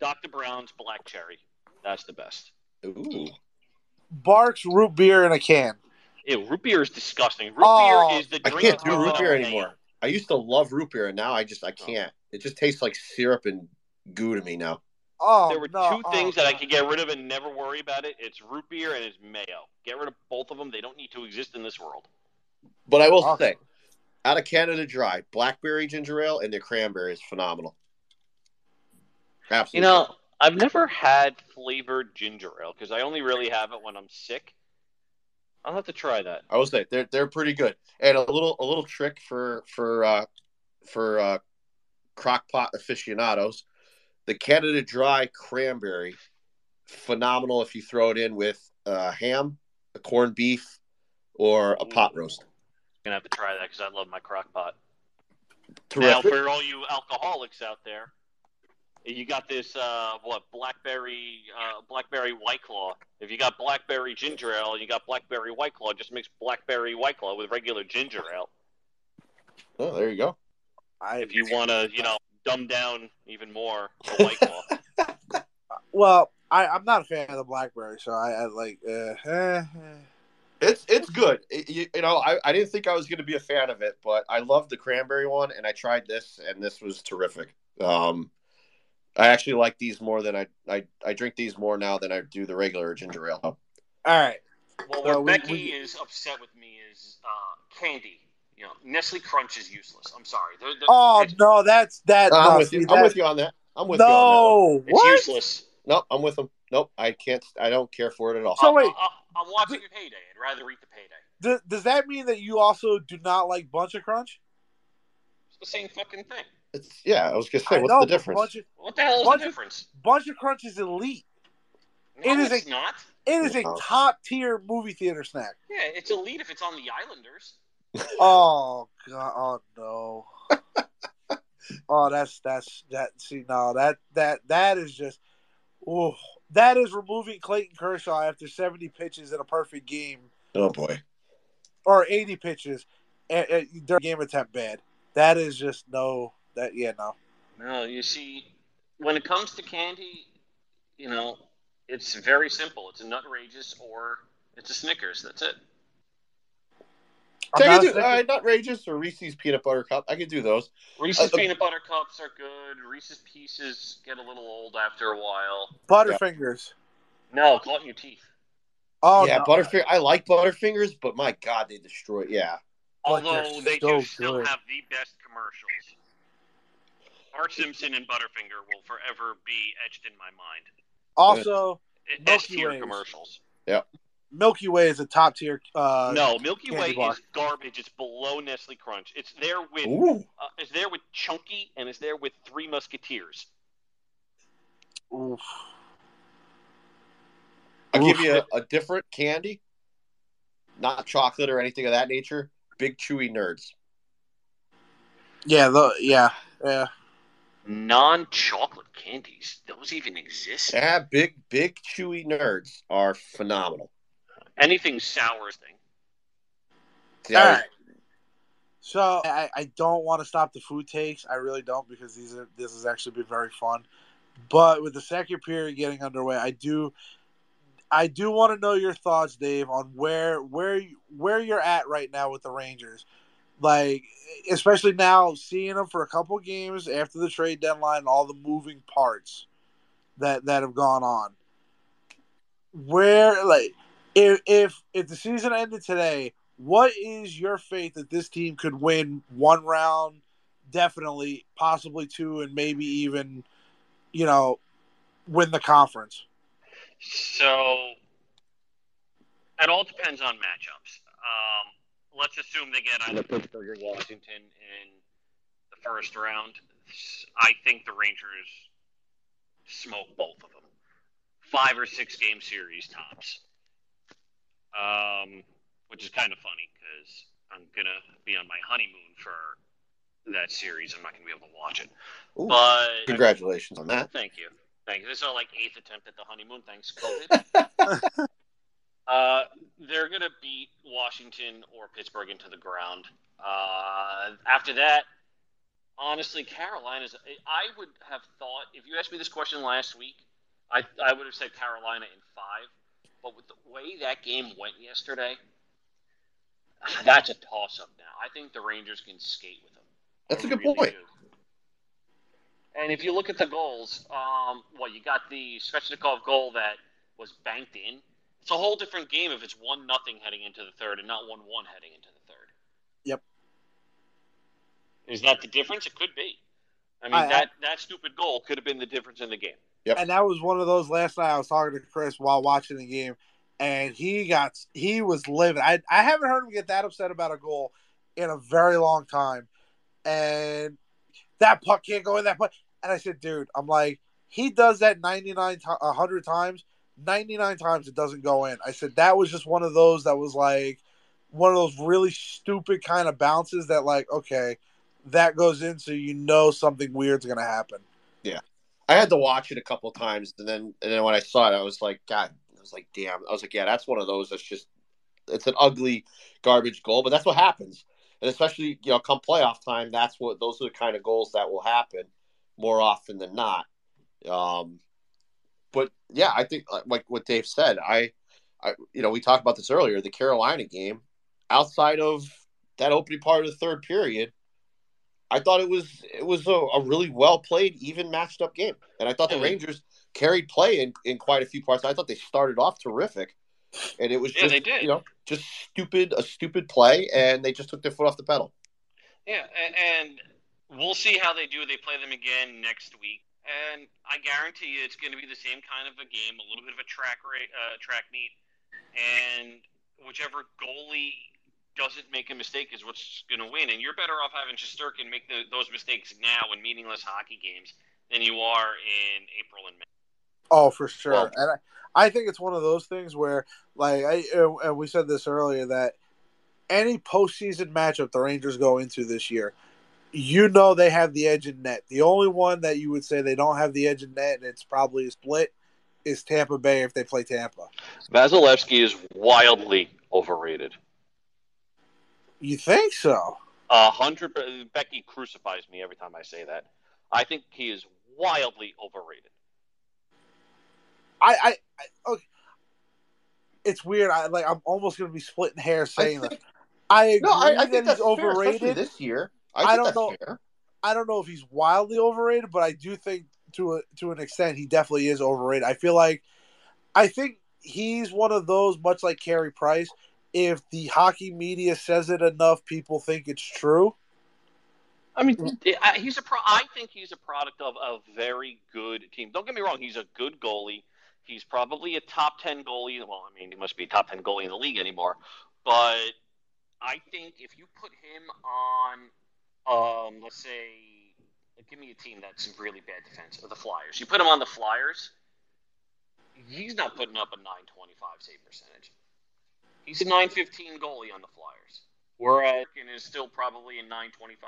Dr. Brown's black cherry. That's the best. Ooh. Barq's root beer in a can. Ew, root beer is disgusting. Root Oh, beer is the I can't do root beer anymore. I used to love root beer, and now I just I oh. can't. It just tastes like syrup and goo to me now. Oh, There were no, two oh, things that I could get rid of and never worry about it. It's root beer and it's mayo. Get rid of both of them. They don't need to exist in this world. But I will Awesome. say, out of Canada Dry, blackberry ginger ale and the cranberry is phenomenal. You know, I've never had flavored ginger ale because I only really have it when I'm sick. I'll have to try that. I will say they're they're pretty good. And a little a little trick for for uh, for uh, crockpot aficionados, the Canada Dry cranberry, phenomenal if you throw it in with uh, ham, a corned beef, or a pot roast. gonna have to try that because I love my crock pot. Terrific. Now, for all you alcoholics out there, you got this uh, what blackberry uh, blackberry white claw. If you got blackberry ginger ale and you got blackberry white claw, just mix blackberry white claw with regular ginger ale. oh, there you go. I, If you want to, you know, dumb down even more the <laughs> white claw. well, I, I'm not a fan of the blackberry, so I, I like. Uh, eh, eh. It's it's good. It- you, you know, I, I didn't think I was going to be a fan of it, but I love the cranberry one, and I tried this, and this was terrific. Um, I actually like these more than I, I I drink these more now than I do the regular ginger ale. All right. Well, So where Becky we- is upset with me is uh, candy. You know, Nestle Crunch is useless. I'm sorry. They're, they're, Oh it's, no, that's that. I'm with you. that- I'm with you on that. I'm with you on no, it's what? useless. that. Nope, I'm with them. Nope, I can't. I don't care for it at all. So I'm, wait. I'm, I'm watching payday. I'd rather eat the payday. Does, does that mean that you also do not like Buncha Crunch? It's the same fucking thing. It's yeah. I was gonna say, I what's know, the difference? Bunch of, What the hell is Bunch the difference? Buncha Crunch is elite. No, it is it's a- not. It is a top tier movie theater snack. Yeah, it's elite if it's on the Islanders. <laughs> Oh god! Oh no! oh, that's that's that. See, no, that that that is just. Oh, that is removing Clayton Kershaw after seventy pitches in a perfect game, Oh boy. or eighty pitches, and, and their game attempt bad. That is just no. That yeah no. No, you see, when it comes to candy, you know, it's very simple. It's a Nutrageous or it's a Snickers. That's it. I'm I not can a do, Snickers- uh, Nutrageous or Reese's peanut butter cup. I can do those. Reese's Uh, uh, peanut butter cups are good. Reese's Pieces get a little old after a while. Butterfingers. No, caught in your teeth. Oh yeah, no. Butterfinger. I like Butterfingers, but my God, they destroy. Yeah, But they're Although they so do still good. have the best commercials. Bart Simpson and Butterfinger will forever be etched in my mind. Also, S Milky tier Ways. commercials. Milky Way is a top tier. Uh, no, Milky candy Way bar. is garbage. It's below Nestle Crunch. It's there with uh, it's there with Chunky and it's there with Three Musketeers. oof. I'll give you a, a different candy, not chocolate or anything of that nature. Big chewy nerds. Yeah, the yeah, yeah. Non-chocolate candies. Those even exist. Yeah, big big chewy nerds are phenomenal. Anything sour thing. See, I All was- right. So I, I don't want to stop the food takes. I really don't because these are this has actually been very fun. But with the second period getting underway, I do I do want to know your thoughts, Dave, on where where where you're at right now with the Rangers. Like especially now seeing them for a couple games after the trade deadline, all the moving parts that that have gone on. Where like if if if the season ended today, what is your faith that this team could win one round, definitely, possibly two, and maybe even, you know, win the conference? So it all depends on matchups. Um, let's assume they get either Pittsburgh or Washington in the first round. I think the Rangers smoke both of them. Five or six game series tops. Um, which is kind of funny because I'm gonna be on my honeymoon for that series. I'm not gonna be able to watch it. Ooh, But congratulations on that. Thank you. Thank you. This is our like eighth attempt at the honeymoon. Thanks, <laughs> COVID. uh, they're gonna beat Washington or Pittsburgh into the ground. Uh, after that, honestly, Carolina's. I would have thought if you asked me this question last week, I I would have said Carolina in five. But with the way that game went yesterday, <sighs> that's a toss up now. I think the Rangers can skate with them. That's a good really point. do. And if you look at the goals, um, well, you got the Svechnikov goal that was banked in. It's a whole different game if it's one nothing heading into the third and not one one heading into the third. Yep. Is that the difference? It could be. I mean, I- I- that that stupid goal could have been the difference in the game. Yep. And that was one of those last night I was talking to Chris while watching the game, and he got he was livid. I I haven't heard him get that upset about a goal in a very long time, and that puck can't go in that puck. And I said, dude, I'm like, he does that 99 to- 100 times. 99 times it doesn't go in. I said that was just one of those that was like one of those really stupid kind of bounces that like okay, that goes in so you know something weird's going to happen. Yeah. I had to watch it a couple times, and then and then when I saw it, I was like, God, I was like, damn. I was like, yeah, that's one of those that's just it's an ugly garbage goal, but that's what happens. And especially you know, come playoff time, that's what those are the kind of goals that will happen more often than not. Um, but yeah, I think like- like what Dave said, I, I you know, we talked about this earlier. The Carolina game, outside of that opening part of the third period, I thought it was it was a, a really well played, even matched up game, and I thought the Rangers carried play in, in quite a few parts. I thought they started off terrific, and it was Yeah, just they did. you know just stupid a stupid play, and they just took their foot off the pedal. Yeah, and, and we'll see how they do. They play them again next week, and I guarantee you it's going to be the same kind of a game, a little bit of a track rate, uh, track meet, and whichever goalie doesn't make a mistake is what's going to win. And you're better off having Shesterkin make the, those mistakes now in meaningless hockey games than you are in April and May. Oh, for sure. Well- and I, I think it's one of those things where, like, I and we said this earlier that any postseason matchup the Rangers go into this year, you know they have the edge in net. The only one that you would say they don't have the edge in net, and it's probably a split, is Tampa Bay if they play Tampa. Vasilevskiy is wildly overrated. You think so? A hundred. Becky crucifies me every time I say that. I think he is wildly overrated. I, I, I okay. It's weird. I like. I'm almost going to be splitting hairs saying think- that. I agree No, I, I that think that's he's fair, overrated. this year. I, I don't that's know. Fair. I don't know if he's wildly overrated, but I do think to a, to an extent he definitely is overrated. I feel like I think he's one of those much like Carey Price. If the hockey media says it enough, people think it's true. I mean, mm. I- he's a pro. I think he's a product of a very good team. Don't get me wrong; he's a good goalie. He's probably a top ten goalie. Well, I mean, he must be a top ten goalie in the league anymore. But I think if you put him on, um, let's say, give me a team that's really bad defense, or the Flyers. You put him on the Flyers, he's not putting up a 925 save percentage. He's a 915 goalie on the Flyers. Whereas Larkin is still probably a 925.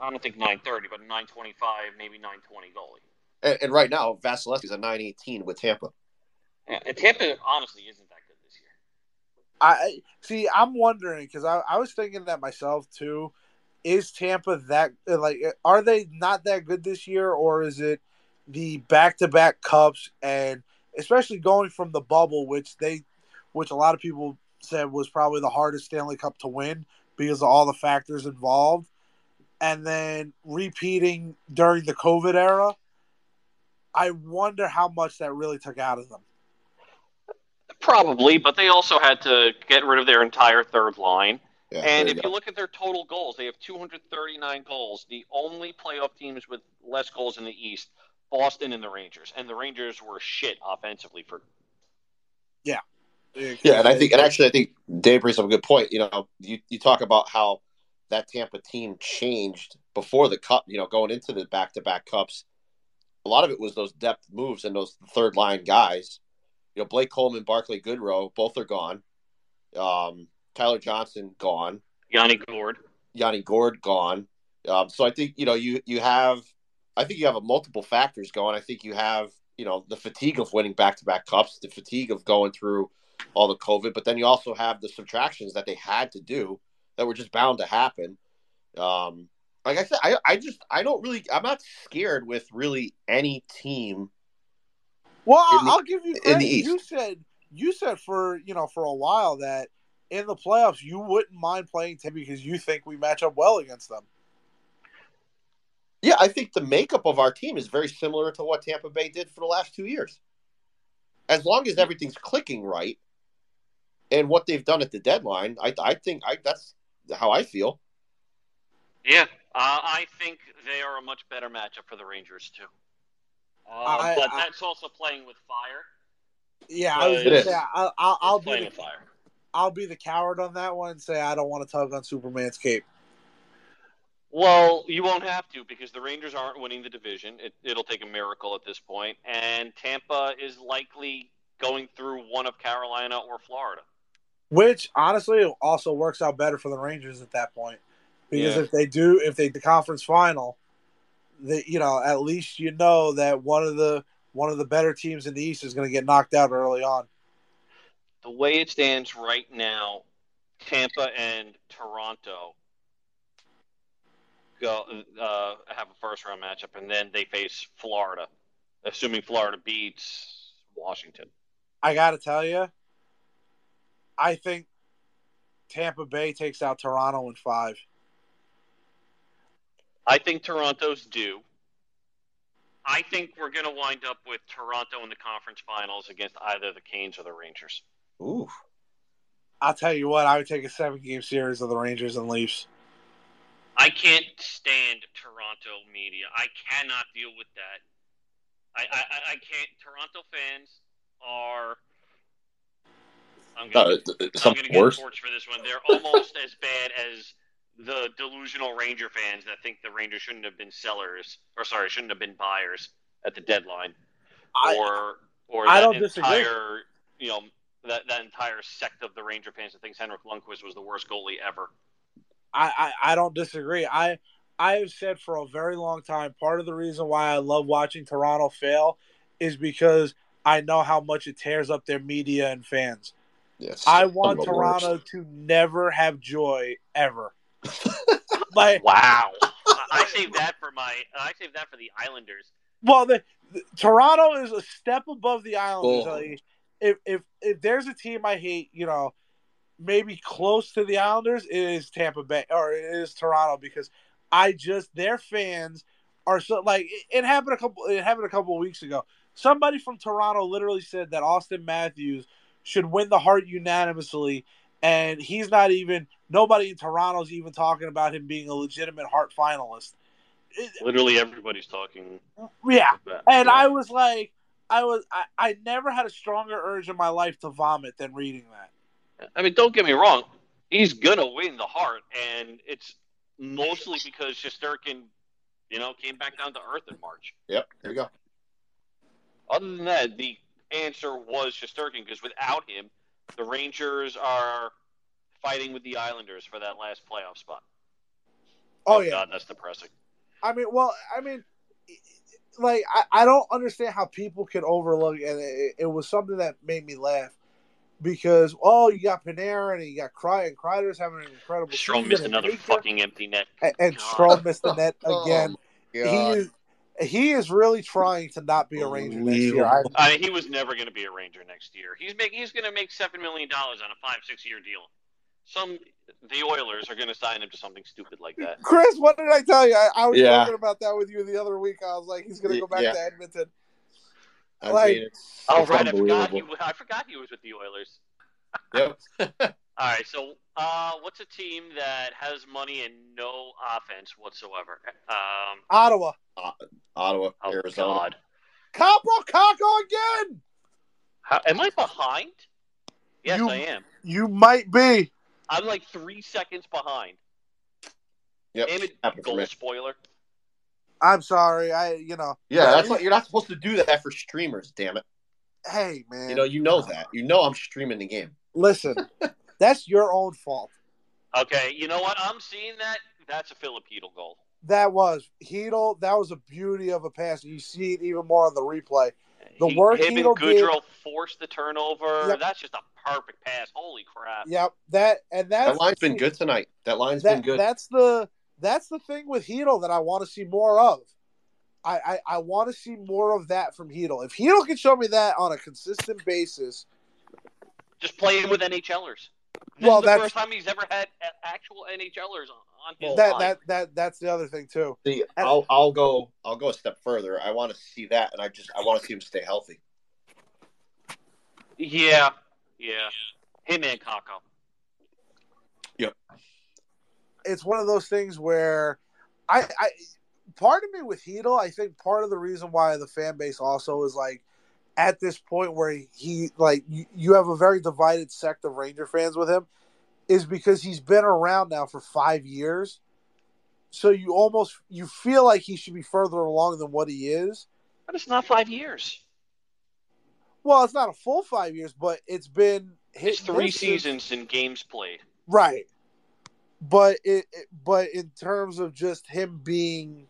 I don't think 930, but 925, maybe 920 goalie. And, and right now, Vasilevskiy's a 918 with Tampa. Yeah, and Tampa honestly isn't that good this year. I see. I'm wondering because I, I was thinking that myself too. Is Tampa that like? Are they not that good this year, or is it the back-to-back cups and especially going from the bubble, which they, which a lot of people said was probably the hardest Stanley Cup to win because of all the factors involved, and then repeating during the COVID era. I wonder how much that really took out of them. Probably, but they also had to get rid of their entire third line. Yeah, and there if go. you look at their total goals, they have 239 goals. The only playoff teams with less goals in the East, Boston and the Rangers. And the Rangers were shit offensively for. Yeah. Yeah, and I think, and actually, I think Dave brings up a good point. You know, you, you talk about how that Tampa team changed before the cup. You know, going into the back to back cups, a lot of it was those depth moves and those third line guys. You know, Blake Coleman, Barclay Goodrow, both are gone. Um, Tyler Johnson gone. Yanni Gourde. Yanni Gourde gone. Um, so I think you know you you have, I think you have a multiple factors going. I think you have you know the fatigue of winning back to back cups, the fatigue of going through all the COVID, but then you also have the subtractions that they had to do that were just bound to happen. Um, like I said, I I just I don't really I'm not scared with really any team. Well, the- I'll give you in credit. the East. You said you said for you know for a while that in the playoffs you wouldn't mind playing Tampa because you think we match up well against them. Yeah, I think the makeup of our team is very similar to what Tampa Bay did for the last two years. As long as everything's clicking right, and what they've done at the deadline, I, I think I, that's how I feel. Yeah, uh, I think they are a much better matchup for the Rangers too. Uh, I- but I- that's also playing with fire. Yeah, I was going to say, I'll, I'll, I'll It's be playing the, with fire. I'll be the coward on that one and say I don't want to tug on Superman's cape. Well, you won't have to because the Rangers aren't winning the division. It, it'll take a miracle at this point, and Tampa is likely going through one of Carolina or Florida. Which honestly also works out better for the Rangers at that point. Because Yeah. if they do if they the conference final, that you know, at least you know that one of the one of the better teams in the East is gonna get knocked out early on. The way it stands right now, Tampa and Toronto go uh, have a first round matchup, and then they face Florida, assuming Florida beats Washington. I gotta tell you, I think Tampa Bay takes out Toronto in five. I think Toronto's due. I think we're going to wind up with Toronto in the conference finals against either the Canes or the Rangers. Ooh, I'll tell you what, I would take a seven game series of the Rangers and Leafs. I can't stand Toronto media. I cannot deal with that. I, I, I- I can't. Toronto fans are. I'm uh, gonna, th- I'm gonna get worse. torched for this one. They're almost as bad as the delusional Ranger fans that think the Rangers shouldn't have been sellers, or sorry, shouldn't have been buyers at the deadline, I, or or I that don't disagree. you know that that entire sect of the Ranger fans that thinks Henrik Lundqvist was the worst goalie ever. I, I, I don't disagree. I I have said for a very long time part of the reason why I love watching Toronto fail is because I know how much it tears up their media and fans. Yes, I want some of the worst. Toronto to never have joy ever. <laughs> like Wow. <laughs> I- I saved that for my. I saved that for the Islanders. well the, the- Toronto is a step above the Islanders. Oh. Like, if if if there's a team I hate, you know, maybe close to the Islanders, it is Tampa Bay or it is Toronto because I just their fans are so like it, it happened a couple it happened a couple of weeks ago. Somebody from Toronto literally said that Auston Matthews should win the Hart unanimously, and he's not even Nobody in Toronto's even talking about him being a legitimate Hart finalist. Literally everybody's talking yeah, and yeah. I was like, I was, I, I never had a stronger urge in my life to vomit than reading that. I mean, don't get me wrong. He's gonna win the Hart, and it's mostly because Shesterkin, you know, came back down to earth in March. Yep, there you go. Other than that, the answer was Shesterkin because without him, the Rangers are fighting with the Islanders for that last playoff spot. Oh yeah, God, that's depressing. I mean, well, I mean, like I, I don't understand how people can overlook, and it, it was something that made me laugh because oh, you got Panarin and you got Cry and Kreider's having an incredible Strome missed another Baker- fucking empty net. and, and Strome missed the net <laughs> Oh, again. my he is he is really trying to not be a Ranger next year. I, I mean, he was never going to be a Ranger next year. He's make, he's going to make seven million dollars on a five six year deal. Some the Oilers are going to sign him to something stupid like that. <laughs> Chris, what did I tell you? I, I was Yeah. talking about that with you the other week. I was like, he's going to go back Yeah. to Edmonton. I like- mean, it's, Oh it's right, I forgot he. I forgot he was with the Oilers. Yep. <laughs> <laughs> All right, so uh, what's a team that has money and no offense whatsoever? Um, Ottawa, Ottawa, oh Arizona. God, Kaapo Kakko again. How, am I behind? Yes, You- I am. You might be. I'm like three seconds behind. Yep. Damn it, goal spoiler. I'm sorry. I, you know, Yeah, that's what you're not supposed to do that for streamers. Damn it. hey man. You know, you know that. You know, I'm streaming the game. Listen, <laughs> that's your own fault. Okay, you know what? I'm seeing that. That's a Filipino goal. That was Chytil. That was a beauty of a pass. You see it even more on the replay. The He- work him and Chytil did- Goodrow forced the turnover. Yep. That's just a perfect pass. Holy crap! Yep. That and that's That line's been good tonight. That line's That, been good. That's the that's the thing with Chytil that I want to see more of. I I, I want to see more of that from Chytil. If Chytil can show me that on a consistent basis, Just playing with NHLers. This Well, is the that's- first time he's ever had actual NHLers on, on his that line. that that that's the other thing too. See, I'll I'll go I'll go a step further. I want to see that, and I just I want to see him stay healthy. Yeah, yeah. Him and Kakko. Yep. It's one of those things where I, I part of me with Chytil, I think part of the reason why the fan base also is like at this point where he like you, you have a very divided sect of Ranger fans with him is because he's been around now for five years. So you almost you feel like he should be further along than what he is. But it's not five years. Well, it's not a full five years, but it's been his three seasons and games played. Right. But it, it but in terms of just him being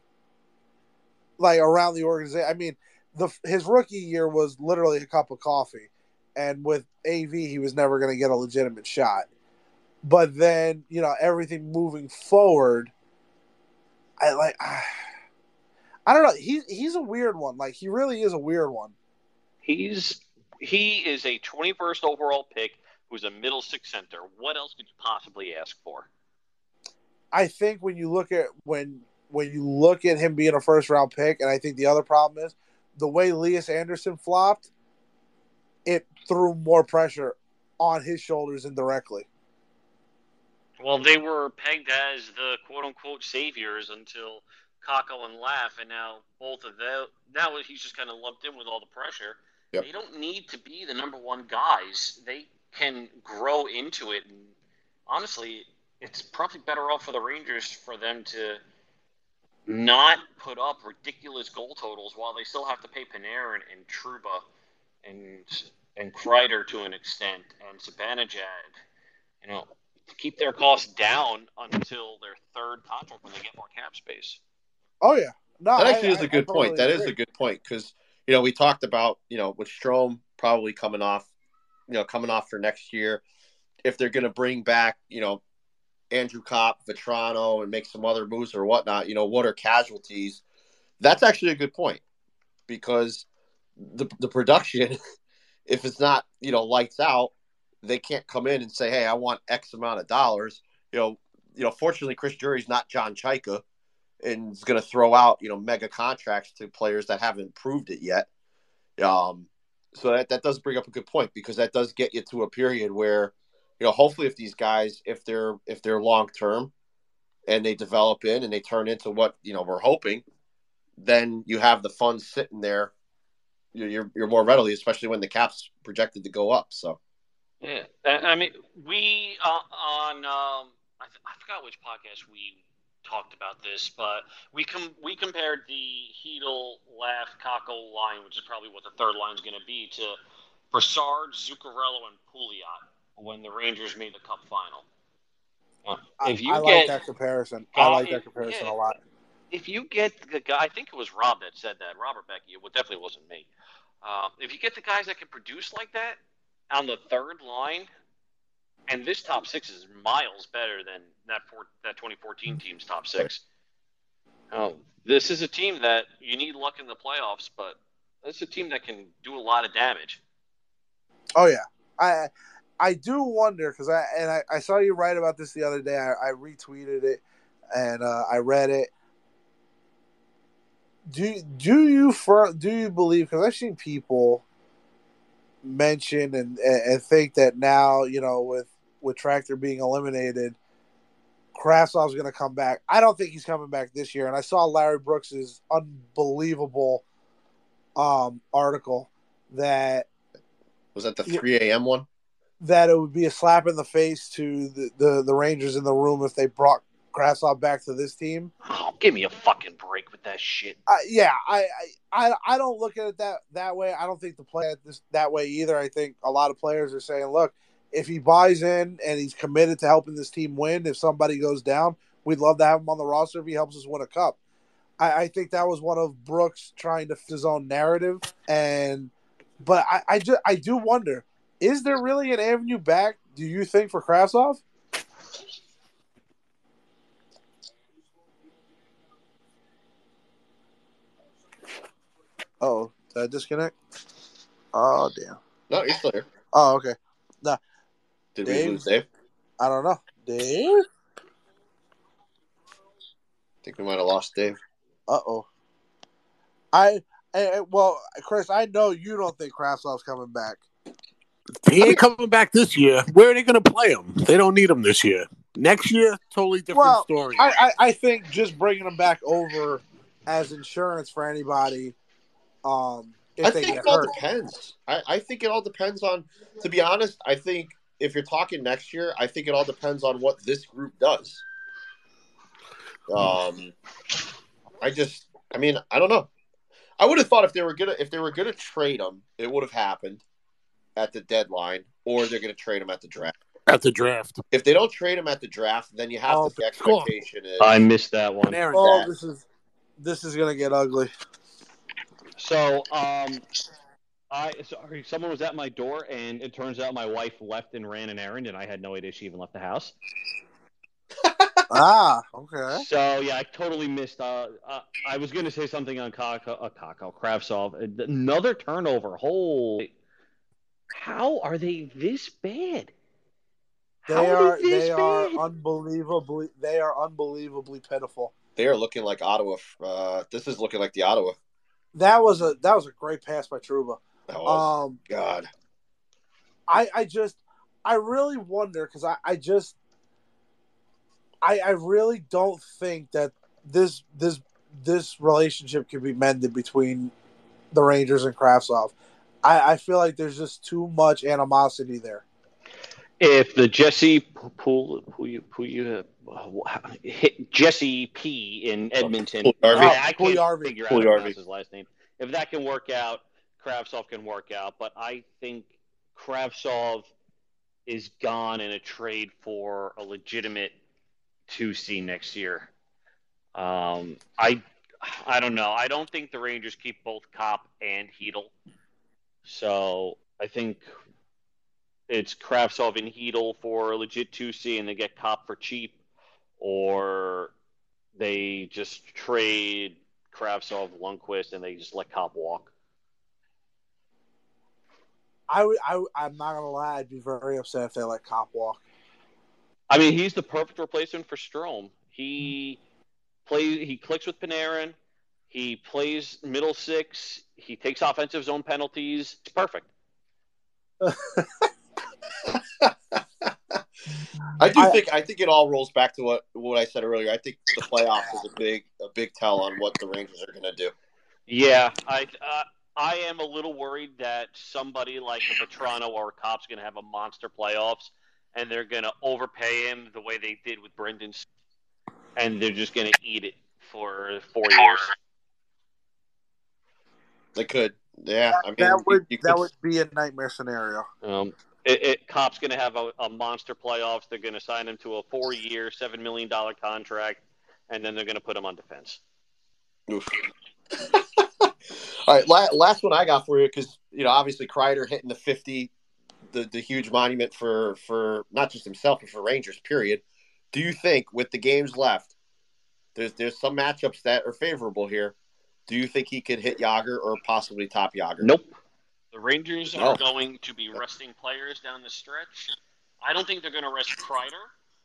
like around the organization, I mean, the his rookie year was literally a cup of coffee, and with AV, he was never going to get a legitimate shot. But then, you know, everything moving forward, I like, <sighs> I don't know. He he's a weird one. Like he really is a weird one. He's he is a 21st overall pick who's a middle six center. What else could you possibly ask for? I think when you look at when when you look at him being a first round pick, and I think the other problem is the way Lias Andersson flopped, it threw more pressure on his shoulders indirectly. Well, they were pegged as the quote unquote saviors until Kakko and Laf, and now both of them. Now he's just kind of lumped in with all the pressure. Yep. They don't need to be the number one guys. They can grow into it. And honestly, it's probably better off for the Rangers for them to not put up ridiculous goal totals while they still have to pay Panarin and Trouba and and Kreider to an extent and Zibanejad. You know, keep their costs down until their third contract when they get more cap space. Oh yeah, no, That I- actually is I- a good I point. totally That is agree. a good point because you know we talked about you know with Strome probably coming off, you know coming off for next year, if they're going to bring back you know Andrew Copp, Vatrano, and make some other moves or whatnot. You know what are casualties? That's actually a good point because the the production, <laughs> if it's not you know lights out, they can't come in and say, hey, I want X amount of dollars. You know, you know. Fortunately, Chris Drury's not John Chaika and is going to throw out you know mega contracts to players that haven't proved it yet. Um, so that that does bring up a good point because that does get you to a period where you know, hopefully, if these guys, if they're if they're long term, and they develop in and they turn into what you know we're hoping, then you have the funds sitting there. You're you're, more readily, especially when the cap's projected to go up. So Yeah, I I mean, we uh, on um, I, th- I forgot which podcast we talked about this, but we com- we compared the Chytil, Laf, Kakko line, which is probably what the third line is going to be, to Brassard, Zuccarello, and Pouliot when the Rangers made the Cup final. Uh, I, If you I like get that comparison. I Uh, like that comparison yeah. a lot. if you get the guy, I think it was Rob that said that. Robert Becky. It definitely wasn't me. Uh, if you get the guys that can produce like that on the third line, and this top six is miles better than that four, that 2014 team's top six. Oh, this is a team that you need luck in the playoffs, but it's a team that can do a lot of damage. Oh yeah, I I do wonder because I and I, I saw you write about this the other day. I, I retweeted it and uh, I read it. Do do you for do you believe? Because I've seen people mention and, and think that now you know with with Traktor being eliminated, Kravtsov's going to come back. I don't think he's coming back this year. And I saw Larry Brooks's unbelievable um, article that was that the three a.m. one? that it would be a slap in the face to the, the, the Rangers in the room if they brought Kravtsov back to this team. Oh, give me a fucking break with that shit. Uh, yeah, I, I I don't look at it that that way. I don't think the play at this that way either. I think a lot of players are saying, look, if he buys in and he's committed to helping this team win, if somebody goes down, we'd love to have him on the roster if he helps us win a cup. I, I think that was one of Brooks trying to fit his own narrative, and but I I, just, I do wonder, is there really an avenue back? Do you think for Kravtsov? Oh, did I disconnect? Oh damn. No, you're still here. Oh okay. Nah. Did Dave? we lose Dave? I don't know. Dave? think we might have lost Dave. Uh oh. I, I well, Chris, I know you don't think Kravtsov's coming back. He ain't coming back this year. Where are they going to play him? They don't need him this year. Next year, totally different Well, story. I, I, I think just bringing him back over as insurance for anybody, um, if I they think get it all hurt. depends. I, I think it all depends on. To be honest, I think if you're talking next year, I think it all depends on what this group does. Um, I just, I mean, I don't know. I would have thought if they were gonna if they were gonna trade him, it would have happened at the deadline, or they're gonna trade him at the draft. at the draft. If they don't trade him at the draft, then you have Oh, to the score. expectation is I missed that one. Panarin. Oh, that. this is this is gonna get ugly. So, um, I sorry, someone was at my door, and it turns out my wife left and ran an errand, and I had no idea she even left the house. <laughs> Ah, okay. So yeah, I totally missed. Uh, uh, I was going to say something on Kakko, uh, Kakko Kravtsov. Another turnover. Holy! How are they this bad? They How are they this they are bad? unbelievably they are unbelievably pitiful. they are looking like Ottawa. Uh, this is looking like the Ottawa. That was a that was a great pass by Truba. That was, Um, God. I I just I really wonder because I I just I I really don't think that this this this relationship can be mended between the Rangers and Kravtsov. I I feel like there's just too much animosity there. If the Jesse Pool, who you, who you, uh, hit Jesse P in Edmonton, Puljujärvi. I, I can't Puljujärvi. figure out how to Puljujärvi. pronounce his last name. If that can work out, Kravtsov can work out. But I think Kravtsov is gone in a trade for a legitimate two C next year. Um, I, I don't know. I don't think the Rangers keep both Copp and Heedle. So I think it's Kravtsov and Chytil for legit 2C and they get Copp for cheap, or they just trade Kravtsov, Lundkvist, and they just let Copp walk. I would I I'm not gonna lie, I'd be very upset if they let Copp walk. I mean, he's the perfect replacement for Strome. He plays. He clicks with Panarin. He plays middle six. He takes offensive zone penalties. It's perfect. <laughs> I do I- think I think it all rolls back to what what I said earlier. I think the playoffs is a big a big tell on what the Rangers are going to do. Yeah, I uh, I am a little worried that somebody like a Vatrano or a Copp's going to have a monster playoffs, and they're going to overpay him the way they did with Brendan, and they're just going to eat it for four years. They could, yeah. I mean, that would you that could- would be a nightmare scenario. Um, it, it, Copp's going to have a, a monster playoffs. They're going to sign him to a four-year, seven million dollar contract, and then they're going to put him on defense. Oof. All right, la- last one I got for you because you know obviously Kreider hitting the fifty, the the huge monument for for not just himself but for Rangers. Period. Do you think with the games left, there's there's some matchups that are favorable here? Do you think he could hit Jagr or possibly top Jagr? Nope. The Rangers No. are going to be resting players down the stretch. I don't think they're going to rest Kreider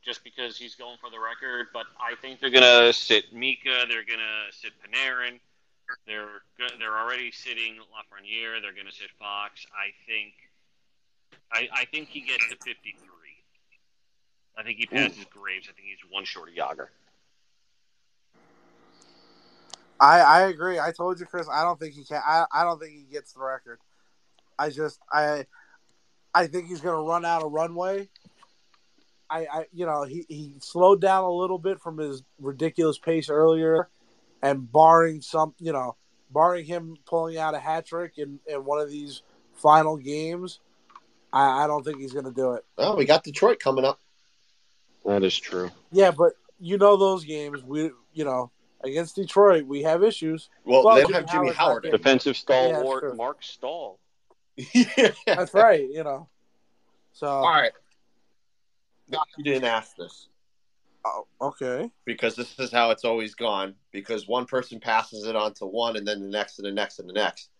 just because he's going for the record, but I think they're going to sit Mika. They're going to sit Panarin. They're they're already sitting Lafreniere. They're going to sit Fox. I think I, I think he gets to 53. I think he passes Graves. I think he's one short of Jagr. I I agree. I told you, Chris. I don't think he can. I I don't think he gets the record. I just I I think he's going to run out of runway. I I you know he he slowed down a little bit from his ridiculous pace earlier, and barring some you know barring him pulling out a hat trick in in one of these final games, I I don't think he's going to do it. Oh, we got Detroit coming up. That is true. Yeah, but you know those games we you know against Detroit we have issues. Well, Well, they don't Jimmy have Jimmy Howard's Howard. Defensive stalwart sure. Marc Staal. Yeah. <laughs> That's right. You know. So All right. You didn't ask this oh, okay. because this is how it's always gone. Because one person passes it on to one, and then the next, and the next, and the next.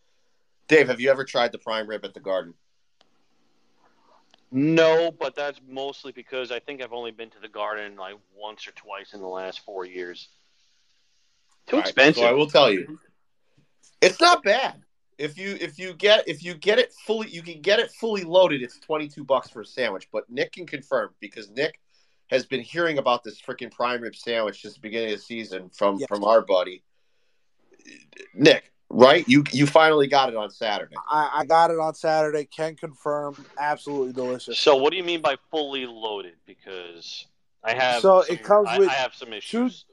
Dave, have you ever tried the prime rib at the Garden? No, but that's mostly because I think I've only been to the garden like once or twice in the last four years. Too All right, expensive. So I will tell you, it's not bad. If you if you get if you get it fully, you can get it fully loaded. It's twenty two bucks for a sandwich. But Nick can confirm because Nick has been hearing about this freaking prime rib sandwich since the beginning of the season from Yes. from our buddy Nick. Right? You you finally got it on Saturday. I, I got it on Saturday. Can confirm. Absolutely delicious. So what do you mean by fully loaded? Because I have So some- it comes I, with I have some issues.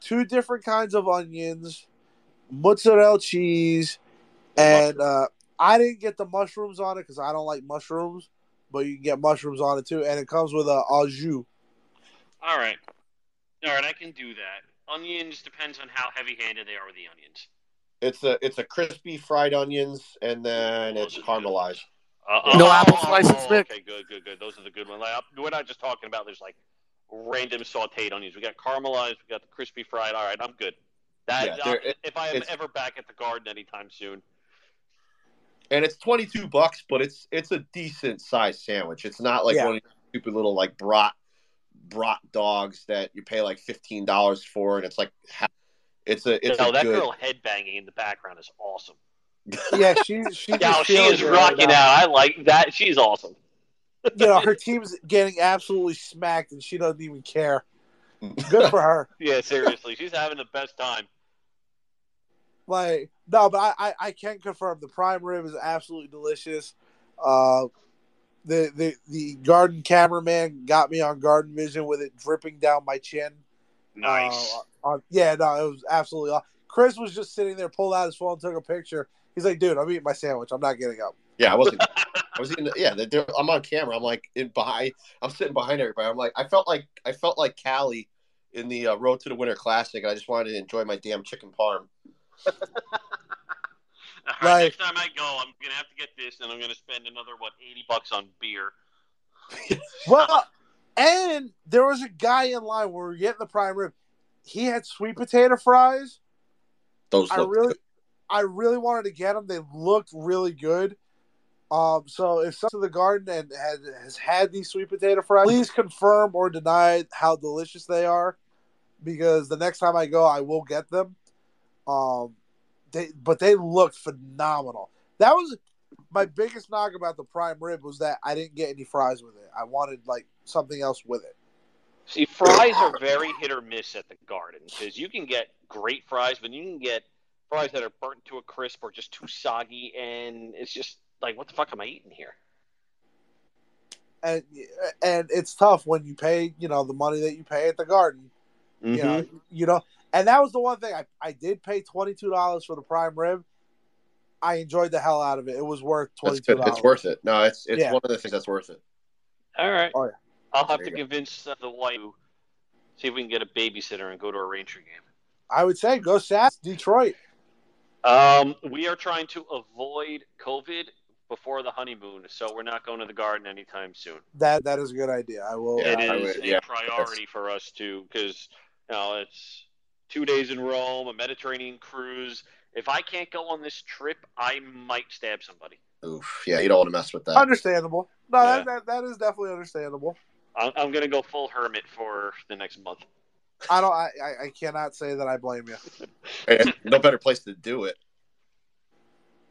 Two different kinds of onions, mozzarella cheese, and uh, I didn't get the mushrooms on it because I don't like mushrooms. But you can get mushrooms on it too, and it comes with a au jus. All right. All right, I can do that. Onions depends on how heavy-handed they are with the onions. It's a it's a crispy fried onions and then it's caramelized. Uh, No oh, apple oh, slices, oh, Nick. Okay, good, good, good. Those are the good ones. Like, we're not just talking about there's like random sautéed onions. We got caramelized. We got the crispy fried. All right, I'm good. That Yeah, they're- if I am ever back at the garden anytime soon. And it's 22 bucks but it's it's a decent sized sandwich it's not like Yeah. one of these stupid little like brat brat dogs that you pay like $15 for and it's like it's a it's no, a that good girl headbanging in the background is awesome. <laughs> Yeah, she she Yeah, she is it right rocking now. out. I like that. She's awesome. You know, her team's getting absolutely smacked, and she doesn't even care. <laughs> Good for her. Yeah, seriously, she's having the best time. Like no, but I, I, I can confirm the prime rib is absolutely delicious. Uh, the the the garden cameraman got me on garden vision with it dripping down my chin. Nice. Uh, on, yeah, no, it was absolutely. aw- Chris was just sitting there, pulled out his phone, took a picture. He's like, "Dude, I'm eating my sandwich. I'm not getting up." yeah i wasn't <laughs> i was eating yeah they're- i'm on camera i'm like in behind i'm sitting behind everybody i'm like i felt like i felt like Cali in the uh, road to the winter classic and i just wanted to enjoy my damn chicken parm All right, Like- next time I go, I'm gonna have to get this, and I'm gonna spend another what eighty bucks on beer. <laughs> Well, and there was a guy in line where we were getting the prime rib. He had sweet potato fries. those I look really, good. I really wanted to get them. They looked really good. Um, so if someone to the garden and has, has had these sweet potato fries, please confirm or deny how delicious they are, because the next time I go, I will get them. Um, they but they looked phenomenal. That was my biggest knock about the prime rib was that I didn't get any fries with it. I wanted like something else with it. See, fries are very hit or miss at the Garden because you can get great fries, but you can get fries that are burnt to a crisp or just too soggy, and it's just like, what the fuck am I eating here? And and it's tough when you pay, you know, the money that you pay at the garden. You know, Mm-hmm. you know, and that was the one thing I, I did pay twenty two dollars for the prime rib. I enjoyed the hell out of it. It was worth twenty That's two good. dollars. It's worth it. No, it's it's Yeah. one of the things that's worth it. All right. Oh, yeah. I'll have There to go. convince uh, the wife see if we can get a babysitter and go to a Ranger game. I would say go Sats, Detroit. Um, we are trying to avoid COVID before the honeymoon, so we're not going to the Garden anytime soon. That that is a good idea. I will. Yeah, it I is would- a yeah, priority for us to because you know it's two days in Rome, a Mediterranean cruise. If I can't go on this trip, I might stab somebody. Oof. Yeah, you don't want to mess with that. Understandable. No, Yeah. that, that that is definitely understandable. I'm, I'm going to go full hermit for the next month. I don't. I, I, I cannot say that I blame you. <laughs> And no better place to do it.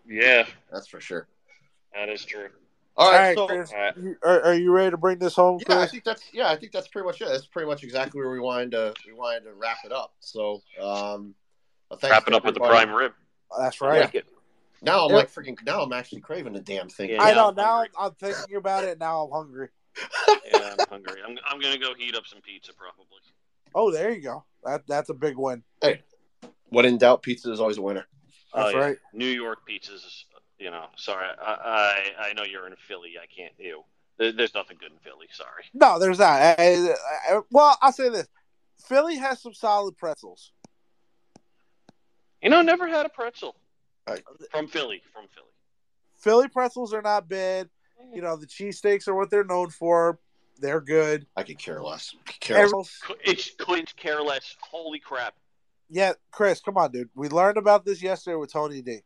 Yeah, That's for sure. that is true. All All right, right, so Chris, all right. are, are you ready to bring this home, yeah, I think that's yeah, I think that's pretty much it. That's pretty much exactly where we wanted to we wanted to wrap it up. So, um, well, thanks Wrapping to up with the prime rib. That's right. like. Now I'm Yeah. like freaking. Now I'm actually craving the damn thing. Yeah. I know. I'm Now hungry. I'm thinking about it. Now I'm hungry. <laughs> Yeah, I'm hungry. I'm, I'm going to go heat up some pizza probably. Oh, there you go. That that's a big win. Hey, what in doubt, pizza is always a winner. That's Oh, yeah. right. New York pizzas. You know, sorry, I, I I know you're in Philly. I can't. Ew. There's nothing good in Philly. Sorry. No, there's not. I- I- I- well, I'll say this: Philly has some solid pretzels. You know, never had a pretzel Right. from Philly. From Philly. Philly pretzels are not bad. You know, the cheesesteaks are what they're known for. They're good. I could care less. Care less. It's couldn't care less. Holy crap! yeah, Chris, come on, dude. We learned about this yesterday with Tony D.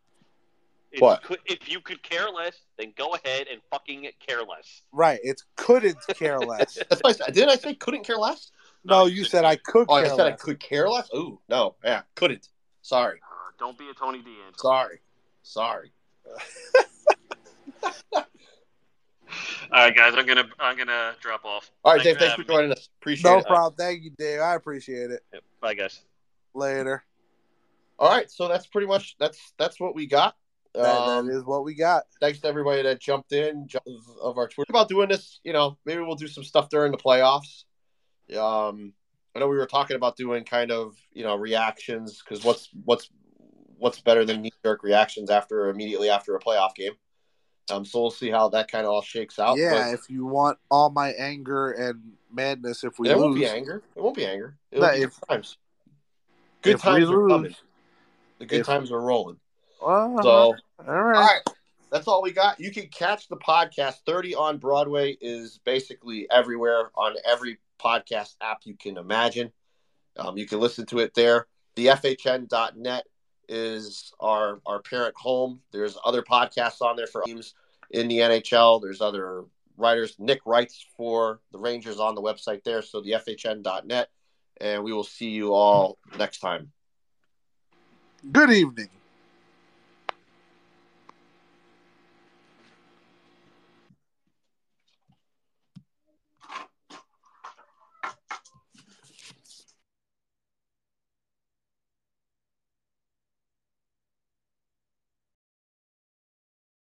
If What? You could, if you could care less, then go ahead and fucking care less. Right? It's couldn't care less. <laughs> That's why I said, didn't I say couldn't care less? No, you said I could Oh, I care said I less. could care less. Ooh, no, yeah, couldn't. Sorry, Uh, don't be a Tony D'Angelo. sorry, sorry. <laughs> All right, guys. I'm gonna I'm gonna drop off. All right, Thanks Dave. for Thanks for having me. joining us. Appreciate No it. problem. Thank you, Dave. I appreciate it. Yep. Bye, guys. Later. All right, so that's pretty much that's that's what we got. That, Um, that is what we got. thanks to everybody that jumped in of, of our Twitter about doing this. You know, maybe we'll do some stuff during the playoffs. Um, I know we were talking about doing kind of you know reactions because what's what's what's better than knee jerk reactions after immediately after a playoff game. Um, so we'll see how that kind of all shakes out. yeah, if you want all my anger and madness if but we it lose. won't be anger. It won't be anger. It'll No, be if- good times. Good if times are lose- coming. The good if- times are rolling. Uh-huh. So. all All right. right. That's all we got. You can catch the podcast. 30 on Broadway is basically everywhere on every podcast app you can imagine. Um, you can listen to it there. The FHN.net is our, our parent home. There's other podcasts on there for teams in the NHL. There's other writers. Nick writes for the Rangers on the website there. So the FHN.net. And we will see you all next time. Good evening.